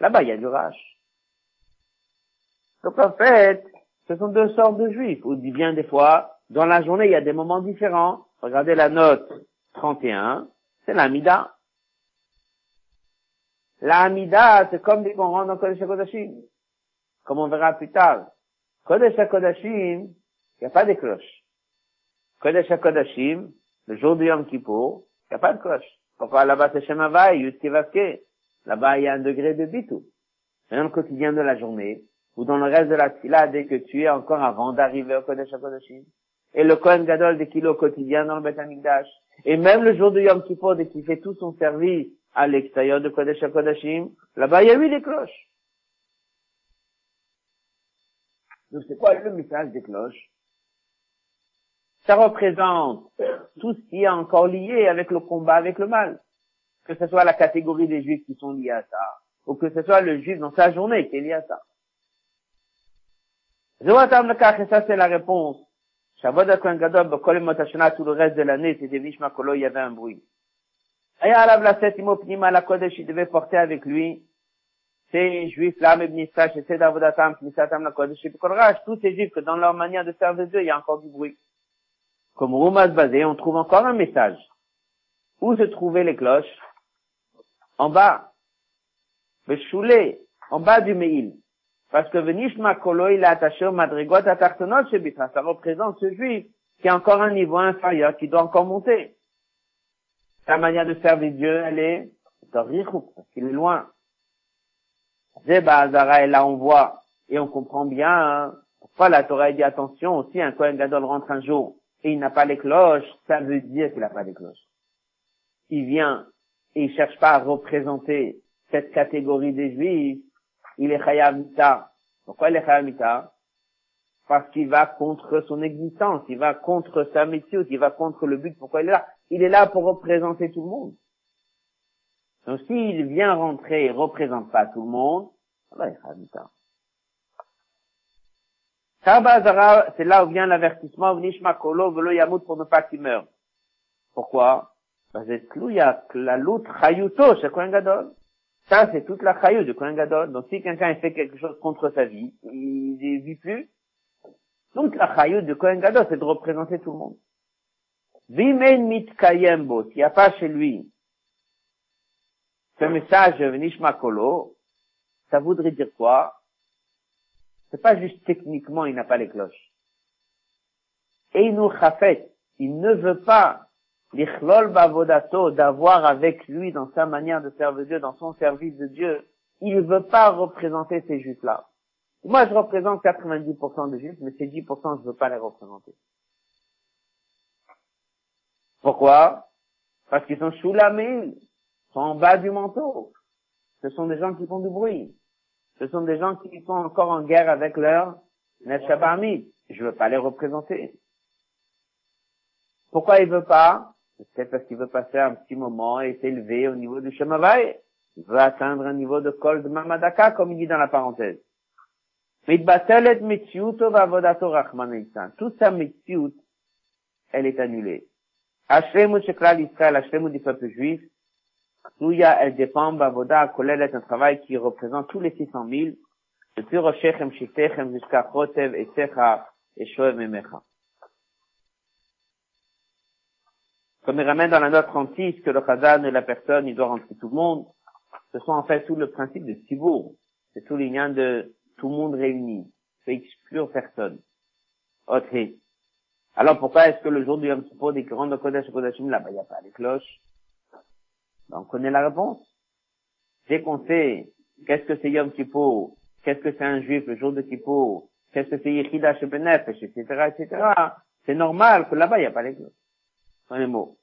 Speaker 1: là-bas il y a du rage. Donc en fait, ce sont deux sortes de juifs, ou dit bien des fois, dans la journée il y a des moments différents. Regardez la note 31, c'est l'Amida. La Hamida, c'est comme dit qu'on rentre dans Kodesh HaKodashim. Comme on verra plus tard. Kodesh HaKodashim, il n'y a pas de cloche. Kodesh HaKodashim, le jour du Yom Kippour, il n'y a pas de cloche. Pourquoi là-bas c'est Shemavai, Yud Là-bas il y a un degré de bitou. Mais dans le quotidien de la journée, ou dans le reste de la tfila, dès que tu es encore avant d'arriver au Kodesh HaKodashim. Et le Kohen Gadol, dès qu'il est au quotidien dans le Beth HaMikdash. Et même le jour du Yom Kippur, dès qu'il fait tout son service, à l'extérieur de Kodesh HaKodashim, là-bas il y a eu des cloches. Donc c'est quoi le message des cloches? Ça représente tout ce qui est encore lié avec le combat avec le mal. Que ce soit la catégorie des juifs qui sont liés à ça, ou que ce soit le juif dans sa journée qui est lié à ça. Et ça c'est la réponse. Shabbat Gadol, tout le reste de l'année, c'était Vishma Kolo, il y avait un bruit. Aya la Pnima la Kodesh, il devait porter avec lui ces juifs là, Mebnistash, et ces Davodatam, Knisatam la Kodesh, et tous ces juifs que dans leur manière de servir Dieu, il y a encore du bruit. Comme Roumas basé, on trouve encore un message. Où se trouvaient les cloches? En bas. Le choulé, en bas du Meil. Parce que Venishma Kolo, il est attaché au Madrigot Atartonot chez Bitra. Ça représente ce juif qui a encore un niveau inférieur, qui doit encore monter. Sa manière de servir Dieu, elle est parce qu'il est loin. Zeba Azara, et là on voit, et on comprend bien, hein, Voilà, la Torah dit attention, si un Kohen Gadol rentre un jour et il n'a pas les cloches, ça veut dire qu'il n'a pas les cloches. Il vient et il cherche pas à représenter cette catégorie des juifs, il est Chayamita. Pourquoi il est Chayamita Parce qu'il va contre son existence, il va contre sa métier, il va contre le but pourquoi il est là? Il est là pour représenter tout le monde. Donc s'il vient rentrer et représente pas tout le monde, Chayamita c'est là où vient l'avertissement, Nishma Kolo, Velo Yamut pour ne pas qu'il meure. Pourquoi? Ça, c'est toute la Chayut de Kohen Gadol. Donc si quelqu'un fait quelque chose contre sa vie, il ne vit plus. Donc la Chayut de Kohen Gadol, c'est de représenter tout le monde. Vimen mit kayembo, s'il n'y a pas chez lui ce message Nishma Kolo, ça voudrait dire quoi c'est pas juste techniquement, il n'a pas les cloches. Et il nous chafet, il ne veut pas l'ichlol bavodato, d'avoir avec lui dans sa manière de servir Dieu, dans son service de Dieu. Il ne veut pas représenter ces juifs-là. Moi, je représente 90% des juifs, mais ces 10%, je ne veux pas les représenter. Pourquoi? Parce qu'ils sont sous la ils sont en bas du manteau. Ce sont des gens qui font du bruit. Ce sont des gens qui sont encore en guerre avec leur Nefshabami. Je veux pas les représenter. Pourquoi il veut pas? C'est parce qu'il veut passer un petit moment et s'élever au niveau du Shemavai. Il veut atteindre un niveau de col de Mamadaka, comme il dit dans la parenthèse. Toute sa mitziut, elle est annulée. Hashlemu Shekral Israël, Hashlemu du peuple juif, Souya elle dépend, Bavoda, Kolel est un travail qui représente tous les 600 000, depuis Roshechem, Shiftechem, jusqu'à Chotev, Etzecha, et Shoev, et Mecha. Comme il ramène dans la note 36 que le Khazan et la personne, il doit rentrer tout le monde, ce sont en fait tout le principe de Sibour. C'est tout liens de tout le monde réuni. C'est exclure personne. Autre. Alors pourquoi est-ce que le jour du Yom Kippur, des grandes Kodesh Kodashim, là-bas, il n'y a pas les cloches? Ben, on connaît la réponse. Dès qu'on sait qu'est-ce que c'est Yom Kippur, qu'est-ce que c'est un juif le jour de Kippur, qu'est-ce que c'est Yechida Shebenefesh, etc., etc., c'est normal que là-bas, il n'y a pas les cloches. Dans les mots.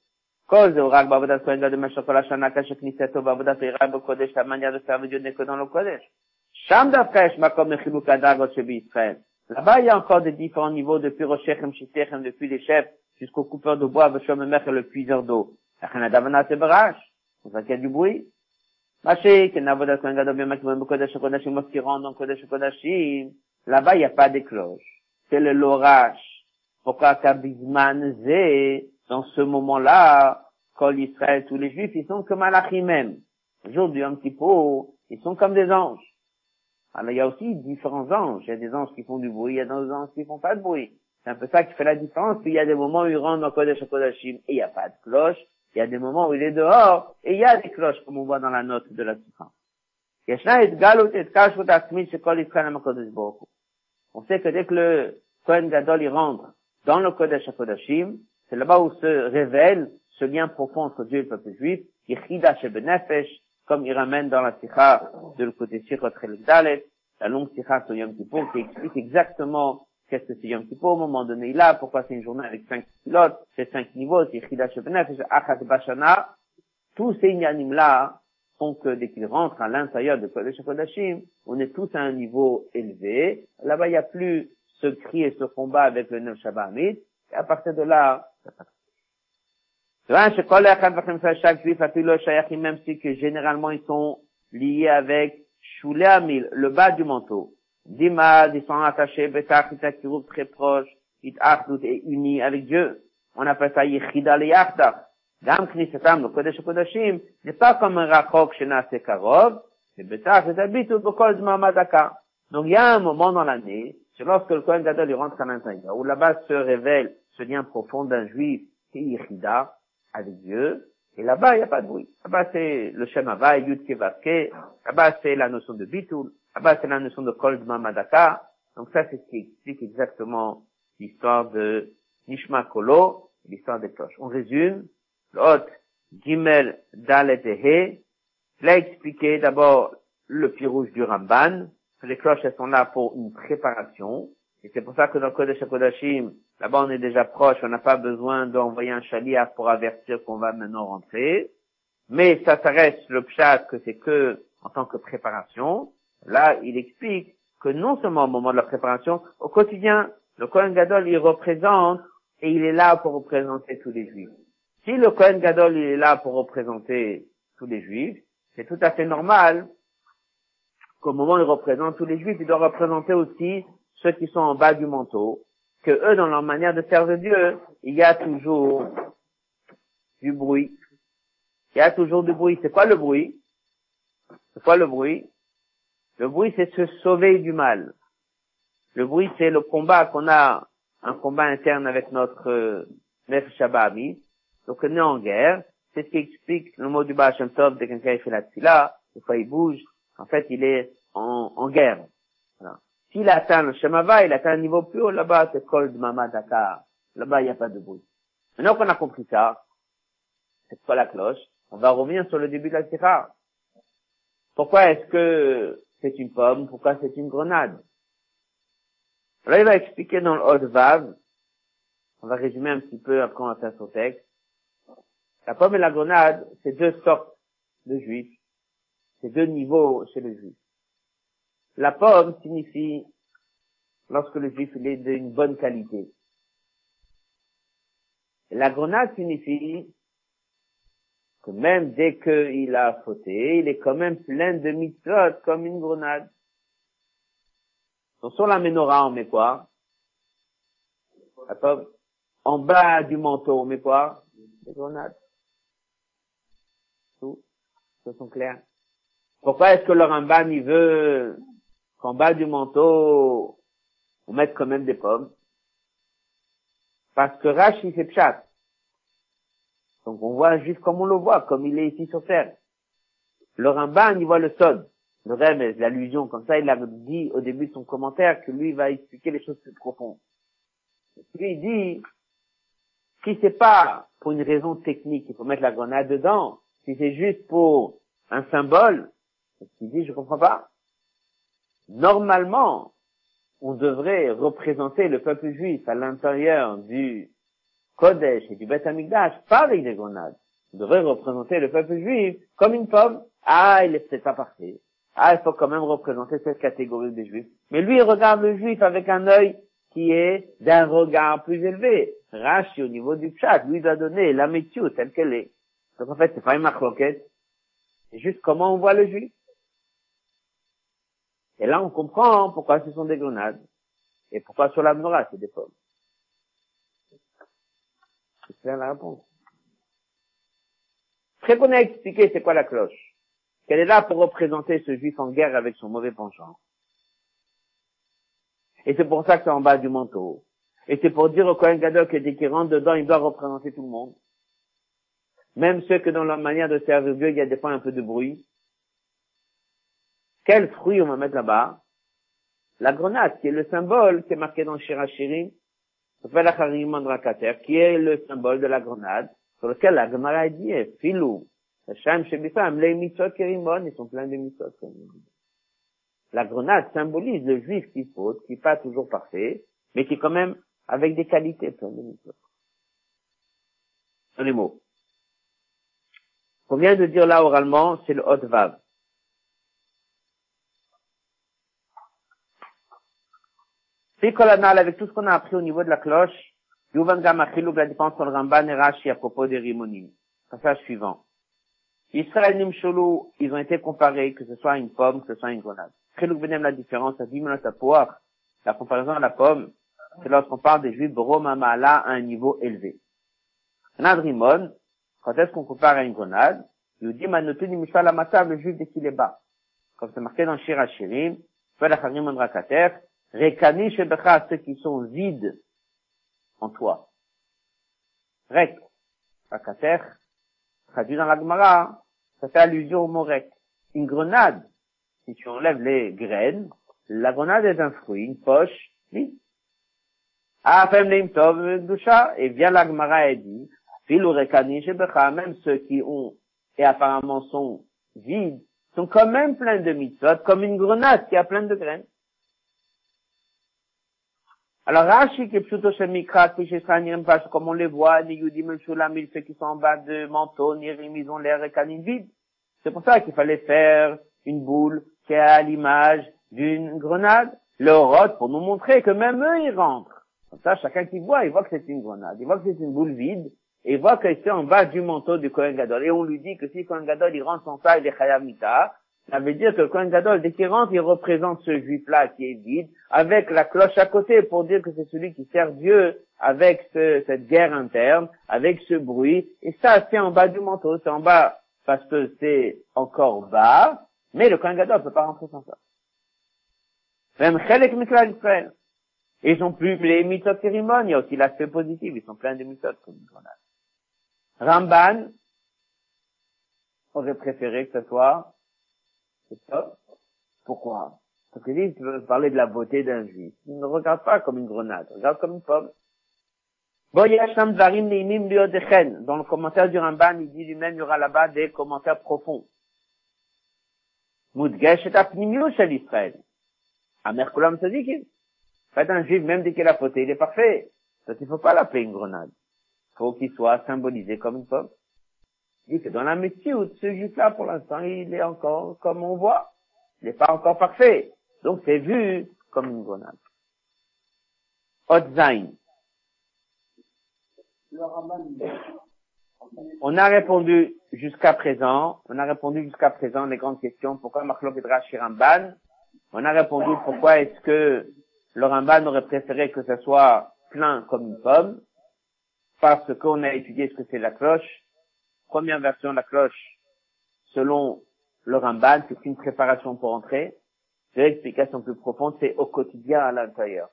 Speaker 1: Cause au Rag Bavodat Kohen de Meshachol Hashana Kashek Niseto Bavodat Ira Kodesh, la manière de servir Dieu n'est que dans le Kodesh. Sham Dafresh Makom Mechiluk Adagot Shebi Israël. Là-bas, il y a encore des différents niveaux depuis Roshechem Shitechem, depuis les chefs, jusqu'au coupeur de bois, Veshom Mech et le puiseur d'eau. Pour ça qu'il y a du bruit. Là-bas, il n'y a pas de cloches. C'est le l'orage. Pourquoi Kabizman dans ce moment-là, quand Israël, tous les juifs, ils sont comme Malachim même. Aujourd'hui, un petit peu, ils sont comme des anges. Alors, il y a aussi différents anges. Il y a des anges qui font du bruit, il y a des anges qui font pas de bruit. C'est un peu ça qui fait la différence. Il y a des moments où ils rentrent dans Kodesh Kodashim et il n'y a pas de cloche. Il y a des moments où il est dehors et il y a des cloches, comme on voit dans la note de la Sikha. On sait que dès que le Kohen Gadol il rentre dans le Kodesh HaKodashim, c'est là-bas où se révèle ce lien profond entre Dieu et le peuple juif, comme il ramène dans la Sikha de le côté Sikhot Dalet, la longue Sikha sur Yom Kippur, qui explique exactement qu'est-ce que c'est Yom Kippur au moment donné là, pourquoi c'est une journée avec cinq pilotes, c'est cinq niveaux, c'est Chidash c'est Achat Bashana, tous ces inanimes là font que dès qu'ils rentrent à l'intérieur de Kodesh Kodashim, on est tous à un niveau élevé. Là-bas, il n'y a plus ce cri et ce combat avec le Neuf Shabbat à partir de là, chaque juif, même si que généralement ils sont liés avec Shulé le bas du manteau. Dima, ils sont attachés, Betach, très proche, Itachdout est uni avec Dieu. On appelle ça Yechida le Yachda. Gam Knisetam, le Kodesh Kodashim, n'est pas comme un rachok chez Nase Karov, c'est Betach, c'est Abitout, Bokol Madaka. Donc il y a un moment dans l'année, c'est lorsque le Kohen Gadol rentre à l'intérieur, où là-bas se révèle ce lien profond d'un juif, qui est Yechida, avec Dieu, et là-bas, il n'y a pas de bruit. Là-bas, c'est le Shemava, Yud Kevaske. Là-bas, c'est la notion de Bitul. Là-bas, c'est la notion de Kol Madaka. Donc ça, c'est ce qui explique exactement l'histoire de Nishma Kolo, l'histoire des cloches. On résume. L'autre, Gimel Dalet He. Là, expliqué d'abord le pied rouge du Ramban. Les cloches, elles sont là pour une préparation. Et c'est pour ça que dans Kodesh Kodashim, là-bas on est déjà proche, on n'a pas besoin d'envoyer un chaliar pour avertir qu'on va maintenant rentrer. Mais ça, ça reste le pshat que c'est que en tant que préparation. Là, il explique que non seulement au moment de la préparation, au quotidien, le Kohen Gadol, il représente et il est là pour représenter tous les juifs. Si le Kohen Gadol, il est là pour représenter tous les juifs, c'est tout à fait normal qu'au moment où il représente tous les juifs, il doit représenter aussi ceux qui sont en bas du manteau, que eux, dans leur manière de servir Dieu, il y a toujours du bruit. Il y a toujours du bruit. C'est quoi le bruit? C'est quoi le bruit? Le bruit, c'est se sauver du mal. Le bruit, c'est le combat qu'on a, un combat interne avec notre euh, Nef Donc on est en guerre. C'est ce qui explique le mot du Baal Tov de quelqu'un qui fait la tfila. Des fois il bouge. En fait, il est en guerre. S'il atteint le Shemava, il atteint un niveau plus haut, là-bas, c'est Kol Mama Dakar. Là-bas, il n'y a pas de bruit. Maintenant qu'on a compris ça, c'est quoi la cloche? On va revenir sur le début de la tira. Pourquoi est-ce que c'est une pomme? Pourquoi c'est une grenade? Là, il va expliquer dans le Hod Vav, on va résumer un petit peu après on va faire son texte. La pomme et la grenade, c'est deux sortes de juifs. C'est deux niveaux chez le juif. La pomme signifie lorsque le juif est d'une bonne qualité. la grenade signifie que même dès qu'il a fauté, il est quand même plein de mitzvot comme une grenade. Donc sur la menorah, on met quoi? La pomme. En bas du manteau, on met quoi? Des grenades. Tout. Ce sont clairs. Pourquoi est-ce que le Ramban, il veut qu'en bas du manteau, on mette quand même des pommes. Parce que Rashi, c'est pchat. Donc on voit juste comme on le voit, comme il est ici sur terre. Le Ramban, il voit le sod, le rêve, l'allusion. Comme ça, il a dit au début de son commentaire que lui va expliquer les choses plus profondes. Lui, il dit, si c'est pas pour une raison technique, il faut mettre la grenade dedans, si c'est juste pour un symbole, il dit, je comprends pas. Normalement, on devrait représenter le peuple juif à l'intérieur du Kodesh et du Beth Amikdash pas avec des grenades. On devrait représenter le peuple juif comme une pomme. Ah, il est peut-être pas parfait. Ah, il faut quand même représenter cette catégorie des juifs. Mais lui, il regarde le juif avec un œil qui est d'un regard plus élevé. Rashi, au niveau du chat, lui doit donner la météo telle qu'elle est. Donc en fait, c'est pas une marloquette. C'est juste comment on voit le juif. Et là, on comprend pourquoi ce sont des grenades. Et pourquoi sur la menorah, c'est des pommes. C'est la réponse. Très qu'on a expliqué c'est quoi la cloche? Qu'elle est là pour représenter ce juif en guerre avec son mauvais penchant. Et c'est pour ça que c'est en bas du manteau. Et c'est pour dire au Kohen Gadol que dès qu'il rentre dedans, il doit représenter tout le monde. Même ceux que dans leur manière de servir Dieu, il y a des fois un peu de bruit. Quel fruit on va mettre là-bas? La grenade, qui est le symbole qui est marqué dans Shirachirim, qui est le symbole de la grenade, sur lequel la Gemara dit, filou, ils sont pleins de mitzvot. La grenade symbolise le juif qui faute, qui n'est pas toujours parfait, mais qui est quand même avec des qualités plein de mitzvot. les mots. Qu'on vient de dire là oralement, c'est le hot vav. Avec tout ce qu'on a appris au niveau de la cloche, Yuvan Gamachilou, la dépense sur le Ramban et Rashi à propos des rimonim. Passage suivant. Israël Nimsholu, ils ont été comparés, que ce soit une pomme, que ce soit une grenade. Chilou Benem, la différence, à 10 minutes à pouvoir. La comparaison à la pomme, c'est lorsqu'on parle des juifs Bromamala à un niveau élevé. Grenade rimon, quand est-ce qu'on compare à une grenade? Il dit, Manotu Nimshal Amata, le juif dès qu'il est bas. Comme c'est marqué dans Shira Shirim, Felacharim Rakater, Rekani Shebecha, ceux qui sont vides en toi. Rek, Rakater, traduit dans la Gemara, ça fait allusion au mot rek. Une grenade, si tu enlèves les graines, la grenade est un fruit, une poche, oui. Et vient la Gemara et dit, Filu Rekani Shebecha, même ceux qui ont, et apparemment sont vides, sont quand même pleins de mitzvot, comme une grenade qui a plein de graines. Alors, Rashi, qui est plutôt chez Mikra, comme on les voit, ni Yudim Shulam, ceux qui sont en bas de manteau, ni ils ont l'air canine vide. C'est pour ça qu'il fallait faire une boule qui est à l'image d'une grenade, le rot, pour nous montrer que même eux, ils rentrent. Comme ça, chacun qui voit, il voit que c'est une grenade, il voit que c'est une boule vide, et il voit que c'est en bas du manteau du Kohen Gadol. Et on lui dit que si Kohen Gadol, il rentre sans ça, il est Chayav ça veut dire que le Kohen Gadol, dès qu'il rentre, il représente ce juif-là qui est vide, avec la cloche à côté pour dire que c'est celui qui sert Dieu avec cette guerre interne, avec ce bruit. Et ça, c'est en bas du manteau, c'est en bas parce que c'est encore bas, mais le Kohen Gadol ne peut pas rentrer sans ça. Même Chelek Mikla Israël. ils ont plus les méthodes cérémonies, il y a aussi l'aspect positif, ils sont pleins de méthodes comme grenade. Ramban aurait préféré que ce soit pourquoi? Parce que si tu veux parler de la beauté d'un juif, ne regarde pas comme une grenade, regarde comme une pomme. Dans le commentaire du Ramban, il dit lui-même, il y aura là-bas des commentaires profonds. Moudgesh et apnimiou chez l'Israël. Amerkulam Sadikim. En fait, un juif, même dès qu'il a fauté, il est parfait. Donc il ne faut pas l'appeler une grenade. Faut qu'il soit symbolisé comme une pomme. Dit que dans la métier, ce juif-là, pour l'instant, il est encore comme on voit. Il n'est pas encore parfait. Donc c'est vu comme une grenade. Otzain. On a répondu jusqu'à présent, on a répondu jusqu'à présent les grandes questions. Pourquoi Marlok et Ramban? On a répondu pourquoi est-ce que le Ramban aurait préféré que ce soit plein comme une pomme Parce qu'on a étudié ce que c'est la cloche première version de la cloche, selon le Ramban, c'est une préparation pour entrer. L'explication plus profonde, c'est au quotidien à l'intérieur.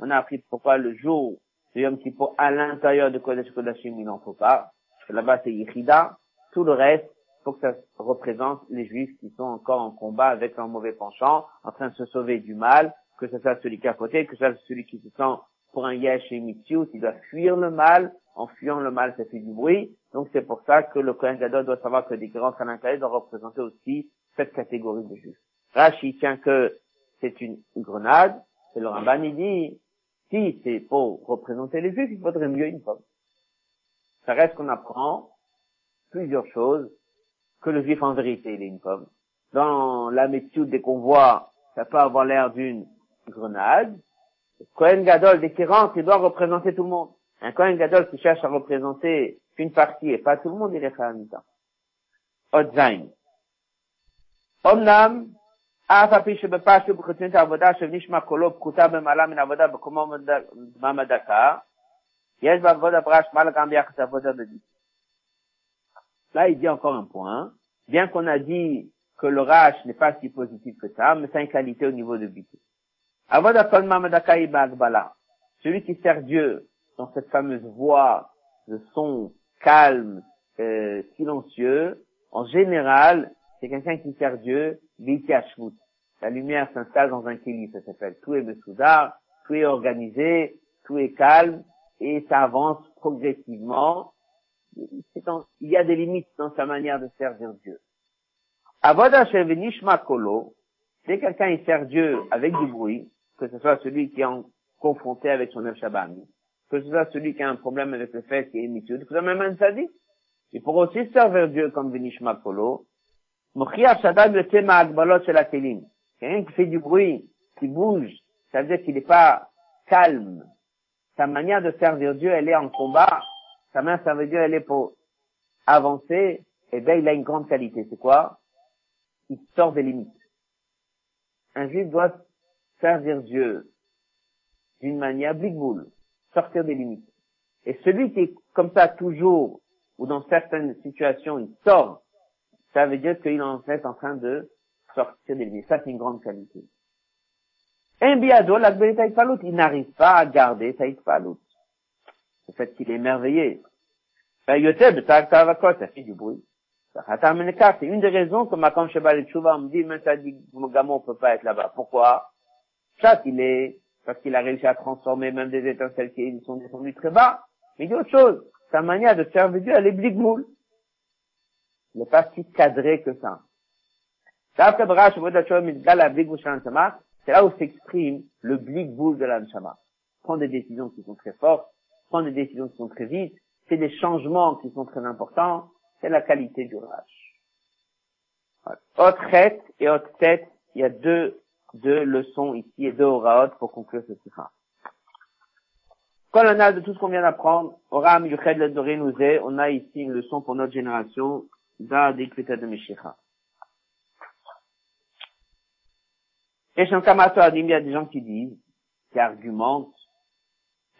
Speaker 1: On a appris pourquoi le jour de Yom Kippur à l'intérieur de Kodesh Kodashim, il n'en faut pas. Là-bas, c'est Yichida. Tout le reste, faut que ça représente les Juifs qui sont encore en combat avec un mauvais penchant, en train de se sauver du mal, que ce soit celui qui a fauté, que ce soit celui qui se sent pour un Yesh et qui doit fuir le mal, en fuyant le mal, ça fait du bruit. Donc c'est pour ça que le Kohen Gadol doit savoir que les grands l'intérieur doivent représenter aussi cette catégorie de juifs. Rashi tient que c'est une, grenade, et le Ramban il dit, si c'est pour représenter les juifs, il faudrait mieux une pomme. Ça reste qu'on apprend plusieurs choses, que le juif en vérité il est une pomme. Dans la méthode dès qu'on voit, ça peut avoir l'air d'une grenade. Kohen Gadol, dès qu'il il doit représenter tout le monde. Un Kohen Gadol qui cherche à représenter qu'une partie et pas tout le monde, il est Chayamita. Odzain. אמנם, אף על פי שבפשטות בחצונות העבודה שנשמע קולו פחותה במעלה מן העבודה בקומו דממה דקה, יש בעבודה ברש מעלה גם ביחס לעבודה בדית. Là, il dit encore un point. Bien qu'on a dit que le rach n'est pas si positif que ça, mais c'est une qualité au niveau de Bitu. Avoda kol mamadaka ibagbala. Celui qui sert Dieu dans cette fameuse voix de son calme, euh, silencieux, en général, c'est quelqu'un qui sert Dieu, La lumière s'installe dans un kéli, ça s'appelle. Tout est Messoudar, tout est organisé, tout est calme, et ça avance progressivement. il y a des limites dans sa manière de servir Dieu. Avoda Nishma Kolo, c'est quelqu'un qui sert Dieu avec du bruit, que ce soit celui qui est en confronté avec son El que ce soit celui qui a un problème avec le fait qu'il est émitieux, que ce même un sadique. Il pourra aussi servir Dieu comme Vinishma Polo. Quelqu'un qui fait du bruit, qui bouge, ça veut dire qu'il n'est pas calme. Sa manière de servir Dieu, elle est en combat. Sa manière de servir Dieu, elle est pour avancer. Eh bien, il a une grande qualité. C'est quoi? Il sort des limites. Un juif doit servir Dieu d'une manière big sortir des limites. Et celui qui est comme ça toujours, ou dans certaines situations, il sort, ça veut dire qu'il est en fait en train de sortir des limites. Ça, c'est une grande qualité. Un biado, il n'arrive pas à garder sa itpalut. Le fait qu'il est émerveillé. Ça fait du bruit. C'est une des raisons que Makam Sheba me dit, même ça dit, Gamo peut pas être là-bas. Pourquoi? Chat, il est parce qu'il a réussi à transformer même des étincelles qui sont descendues très bas. Mais il dit autre chose. Sa manière de servir Dieu, elle est. Il n'est pas si cadré que ça. C'est là où s'exprime le bligboul de l'anshama. prendre des décisions qui sont très fortes, prendre des décisions qui sont très vite, c'est des changements qui sont très importants, c'est la qualité du. Autre tête et autre tête, il y a deux, deux leçons ici et deux oraot pour conclure ce sikha. Quand on a de tout ce qu'on vient d'apprendre, Oram Yuched le on a ici une leçon pour notre génération, da de Meshicha. Et chez il y a des gens qui disent, qui argumentent,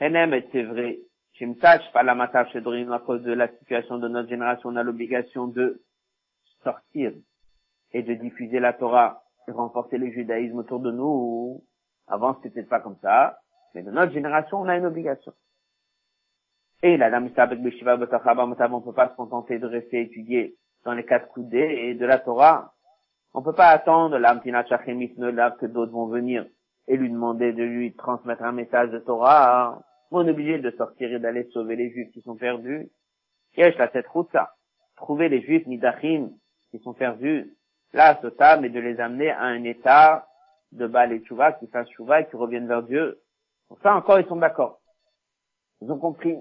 Speaker 1: et c'est vrai, pas la à cause de la situation de notre génération, on a l'obligation de sortir et de diffuser la Torah renforcer le judaïsme autour de nous. Avant, c'était pas comme ça. Mais de notre génération, on a une obligation. Et la dame on peut pas se contenter de rester étudier dans les quatre coudées et de la Torah. On peut pas attendre l'Amtina là que d'autres vont venir et lui demander de lui transmettre un message de Torah. On est obligé de sortir et d'aller sauver les juifs qui sont perdus. Yesh la cette route ça. Trouver les juifs nidachim qui sont perdus. Là, ce mais de les amener à un état de Baal et Tchouva, qui fassent Tchouva et qui reviennent vers Dieu. Pour ça encore, ils sont d'accord. Ils ont compris.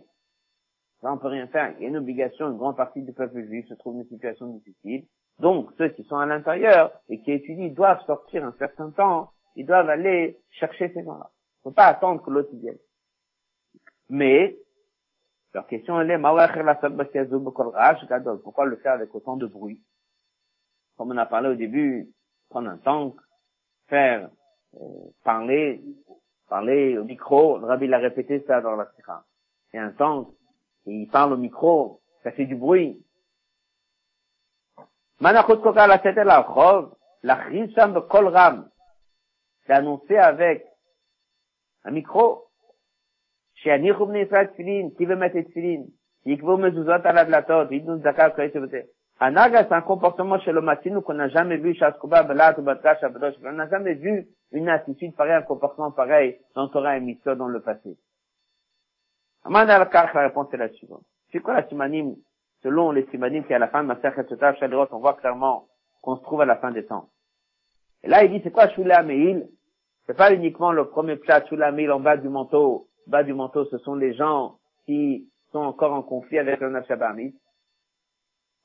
Speaker 1: Ça, on peut rien faire. Il y a une obligation, une grande partie du peuple juif se trouve dans une situation difficile. Donc, ceux qui sont à l'intérieur et qui étudient doivent sortir un certain temps. Ils doivent aller chercher ces gens-là. Faut pas attendre que l'autre vienne. Mais, leur question elle est, pourquoi le faire avec autant de bruit? Comme on a parlé au début, prendre un temps, faire, euh, parler, parler au micro, le rabbi l'a répété ça dans la sira. Et un temps, il parle au micro, ça fait du bruit. Manachot koka la tête la chov, la de kol ram. C'est annoncé avec un micro, שיניחו בני ישראל תפילין, qui veut mettre tefilin, יקבעו mezuzot על הדלתות, ייתנו צדקה וכאלה un aga, c'est un comportement chez le nous qu'on n'a jamais vu chez Askouba, Belat ou Batrash, On n'a jamais vu une attitude pareille, un comportement pareil dans Torah et Mitzvah dans le passé. Amad al-Kach, la réponse est la suivante. C'est quoi la simanime? Selon les simanim qui est à la fin de Maser Chetotaf Shadirot, on voit clairement qu'on se trouve à la fin des temps. Et là, il dit, c'est quoi Shula Meil? C'est pas uniquement le premier plat Shula Meil en bas du manteau. Bas du manteau, ce sont les gens qui sont encore en conflit avec le Nafshabamit.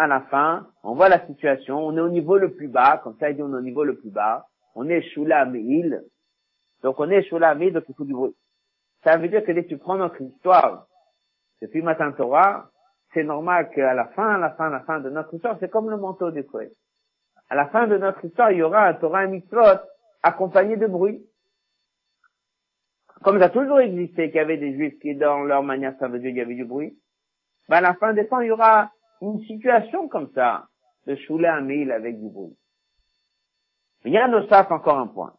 Speaker 1: à la fin, on voit la situation, on est au niveau le plus bas, comme ça il dit on est au niveau le plus bas, on est Shula Meil, donc on est Shula Meil, donc il faut du bruit. Ça veut dire que dès que tu prends notre histoire, depuis Matin Torah, c'est normal qu'à la fin, à la fin, à la fin de notre histoire, c'est comme le manteau du Kohen. À la fin de notre histoire, il y aura un Torah et accompagné de bruit. Comme ça a toujours existé qu'il y avait des juifs qui, dans leur manière, ça veut dire qu'il y avait du bruit ben à la fin des temps, il y aura une situation comme ça de chouler un mille avec du bruit. Il y Rien ne sache encore un point.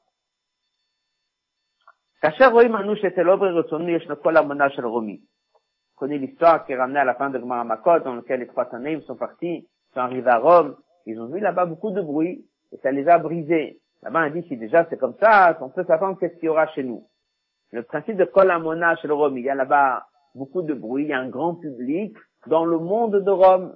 Speaker 1: Connais l'histoire qui est ramenée à la fin de Gemara Makot, dans laquelle les trois Tanaïm sont partis, sont arrivés à Rome, ils ont vu là-bas beaucoup de bruit, et ça les a brisés. Là-bas, on dit, si déjà c'est comme ça, on peut s'attendre qu'est-ce qu'il y aura chez nous. Le principe de Kolamona chez le Rome, il y a là-bas beaucoup de bruit, il y a un grand public dans le monde de Rome.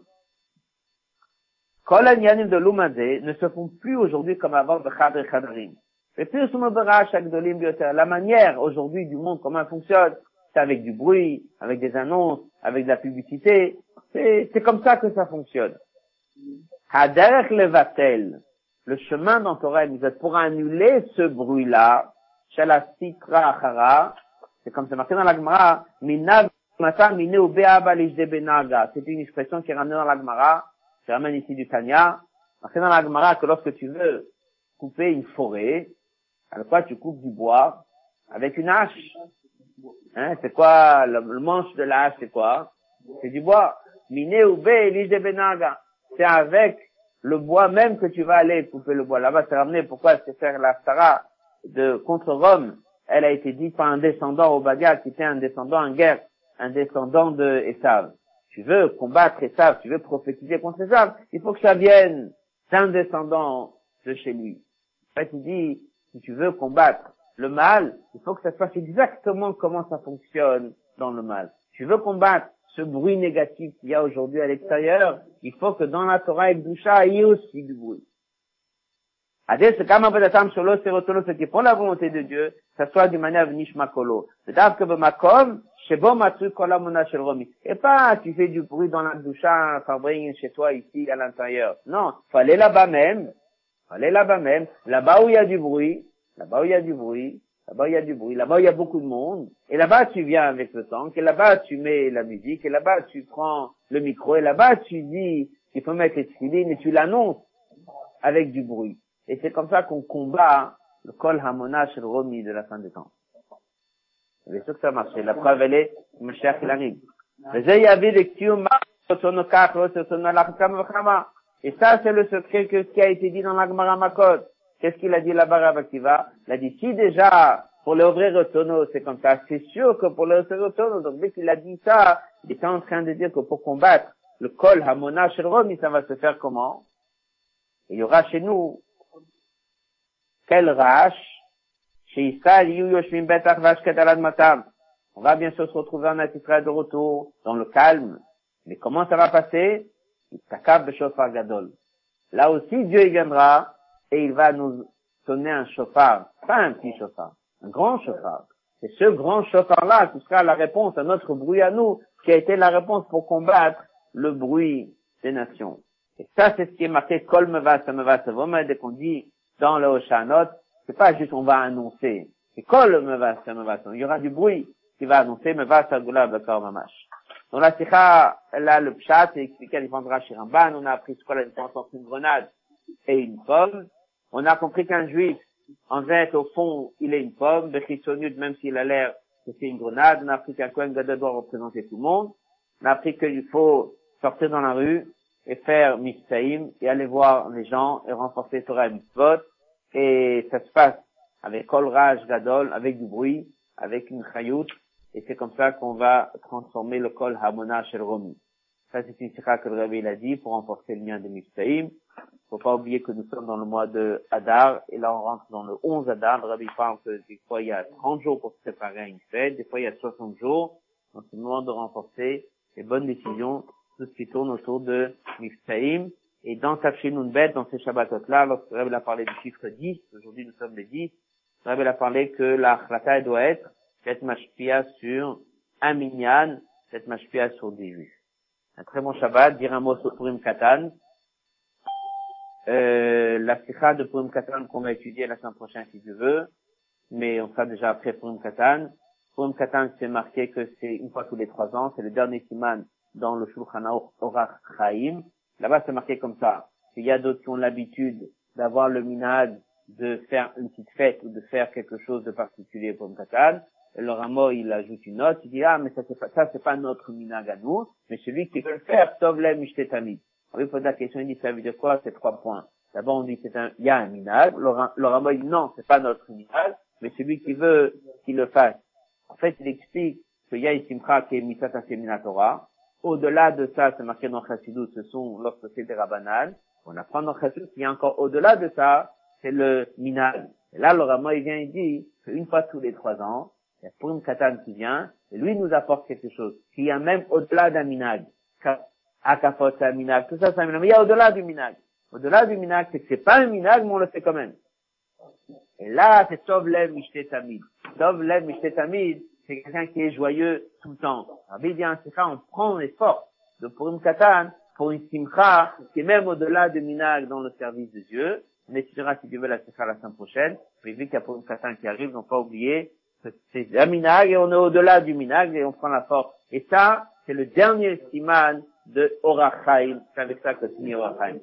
Speaker 1: Kol de l'Umadé ne se font plus aujourd'hui comme avant de Khadr Khadrim. La manière aujourd'hui du monde, comment elle fonctionne, c'est avec du bruit, avec des annonces, avec de la publicité. C'est comme ça que ça fonctionne. Haderech levatel, le chemin dans Torah pour annuler ce bruit-là, c'est comme c'est marqué dans la Gemara, minav c'est une expression qui est ramenée dans la Gemara, qui ramène ici du Tanya. C'est dans la Gemara que lorsque tu veux couper une forêt, alors quoi tu coupes du bois avec une hache. Hein, c'est quoi le, manche de la hache, c'est quoi? C'est du bois. De benaga. C'est avec le bois même que tu vas aller couper le bois. Là-bas, c'est ramené. Pourquoi? C'est faire la Sarah de contre Rome Elle a été dite par un descendant au Bagad qui était un descendant en guerre un descendant de Esav. tu veux combattre ça, tu veux prophétiser contre ça, il faut que ça vienne d'un descendant de chez lui. En fait, il dit, si tu veux combattre le mal, il faut que ça se passe exactement comment ça fonctionne dans le mal. Tu veux combattre ce bruit négatif qu'il y a aujourd'hui à l'extérieur, il faut que dans la Torah et Boucha, il y ait aussi du bruit. C'est qui pour la volonté de Dieu, ça soit d'une manière nishmakolo. Et pas, tu fais du bruit dans la doucha, chez toi, ici, à l'intérieur. Non, faut aller là-bas même, faut là-bas même, là-bas où il y a du bruit, là-bas où il y a du bruit, là-bas il y a du bruit, là-bas il y a beaucoup de monde, et là-bas tu viens avec le temps, et là-bas tu mets la musique, et là-bas tu prends le micro, et là-bas tu dis qu'il faut mettre les tefillines, et tu l'annonces avec du bruit. Et c'est comme ça qu'on combat le kol hamona le romi de la fin des temps. Bien sûr que ça marche? La preuve, elle est, Mashiach, il arrive. Et ça, c'est le secret que, qui a été dit dans la Gemara Makot. Qu'est-ce qu'il a dit là-bas, Bakiva? Il a dit, si déjà, pour le ouvrir tonneau, c'est comme ça, c'est sûr que pour le ouvrir tonneau, donc dès qu'il a dit ça, il était en train de dire que pour combattre le kol hamona shel romi, ça va se faire comment? il y aura chez nous quel Betach Matam. On va bien sûr se retrouver en Israël de retour, dans le calme. Mais comment ça va passer? Là aussi, Dieu y viendra, et il va nous donner un chauffard. Pas un petit chauffard. Un grand chauffard. C'est ce grand chauffard-là qui sera la réponse à notre bruit à nous, qui a été la réponse pour combattre le bruit des nations. Et ça, c'est ce qui est marqué, Kol me va, ça me va, ça va, dès qu'on dit dans le Oshanot, c'est pas juste on va annoncer. C'est kol me va, ça me va. Il y aura du bruit qui va annoncer me va, ça goula, d'accord, mamash. Dans la sikha, là, le pshat, c'est expliqué à l'Ifandra Shiramban, on a appris ce qu'est la différence entre une grenade et une pomme. On a compris qu'un juif, en fait, au fond, il est une pomme, Bechitsoniut, même s'il a l'air que c'est une grenade. On a appris qu'un Kohen Gadol doit représenter tout le monde. On a appris qu'il faut sortir dans la rue, et faire Mifsaïm et aller voir les gens et renforcer Torah et Mitzvot. Et ça se passe avec Kol Raj Gadol, avec du bruit, avec une chayout. Et c'est comme ça qu'on va transformer le Kol Hamona Shel Romi. Ça, c'est une sikha que le Rabbi l'a dit pour renforcer le lien de Mifsaïm. Faut pas oublier que nous sommes dans le mois de Hadar, et là on rentre dans le 11 Hadar. Le Rabbi parle que des fois il y a 30 jours pour se préparer à une fête, des fois il y a 60 jours. Donc c'est le moment de renforcer les bonnes décisions tout ce qui tourne autour de Miftaïm. Et dans Tafshinun Bet, dans ces Shabbatot-là, lorsque Rabbi a parlé du chiffre 10, aujourd'hui nous sommes les 10, Rabbi a parlé que la chlata doit être cette mashpia sur un minyan, cette mashpia sur des juifs. Un très bon Shabbat, dire un mot sur Purim Katan. Euh, la sikha de Purim Katan qu'on va étudier la semaine prochaine si tu veux, mais on sera déjà après Purim Katan. Purim Katan, c'est marqué que c'est une fois tous les trois ans, c'est le dernier siman dans le Shulchan Orach Chaim. Là-bas, c'est marqué comme ça. Il y a d'autres qui ont l'habitude d'avoir le minag de faire une petite fête ou de faire quelque chose de particulier pour le Katan. Et le Ramo, il ajoute une note, il dit, ah, mais ça, c'est pas, ça, c'est pas notre minag à nous, mais celui qui veut le faire, Tovlem Ishtetami. On lui pose la question, il dit, ça veut dire quoi, ces trois points? D'abord, on dit, c'est un, il y a un minag. Le, le il dit, non, c'est pas notre minag, mais celui qui veut qu'il le fasse. En fait, il explique qu'il y a une simcha qui est misat Torah, au-delà de ça, c'est marqué dans Chassidut, ce sont lorsque c'est des rabanales. On apprend dans Chassidut qu'il y a encore au-delà de ça, c'est le minag. Et là, le Rama, il vient, il dit qu'une fois tous les trois ans, il y a Purim Katan qui vient, et lui nous apporte quelque chose. Qu'il y a même au-delà d'un minag. Akafot, c'est un minag. Tout ça, c'est un minag. Mais il y a au-delà du minag. Au-delà du minag, c'est que c'est pas un minag, mais on le fait quand même. Et là, c'est Tov Lev Mishte Tamid. Tov Lev Mishte Tamid, c'est quelqu'un qui est joyeux tout le temps. Rabbi dit sikha, on prend l'effort de Purim Katan pour une simcha qui est même au-delà de Minag dans le service de Dieu. On étudiera si Dieu veut la simcha la semaine prochaine. Mais vu qu'il y a Purim Katan qui arrive, on ne pas oublier c'est un Minag et on est au-delà du Minag et on prend la force. Et ça, c'est le dernier siman de Orachaim. C'est avec ça que finit Orachaim.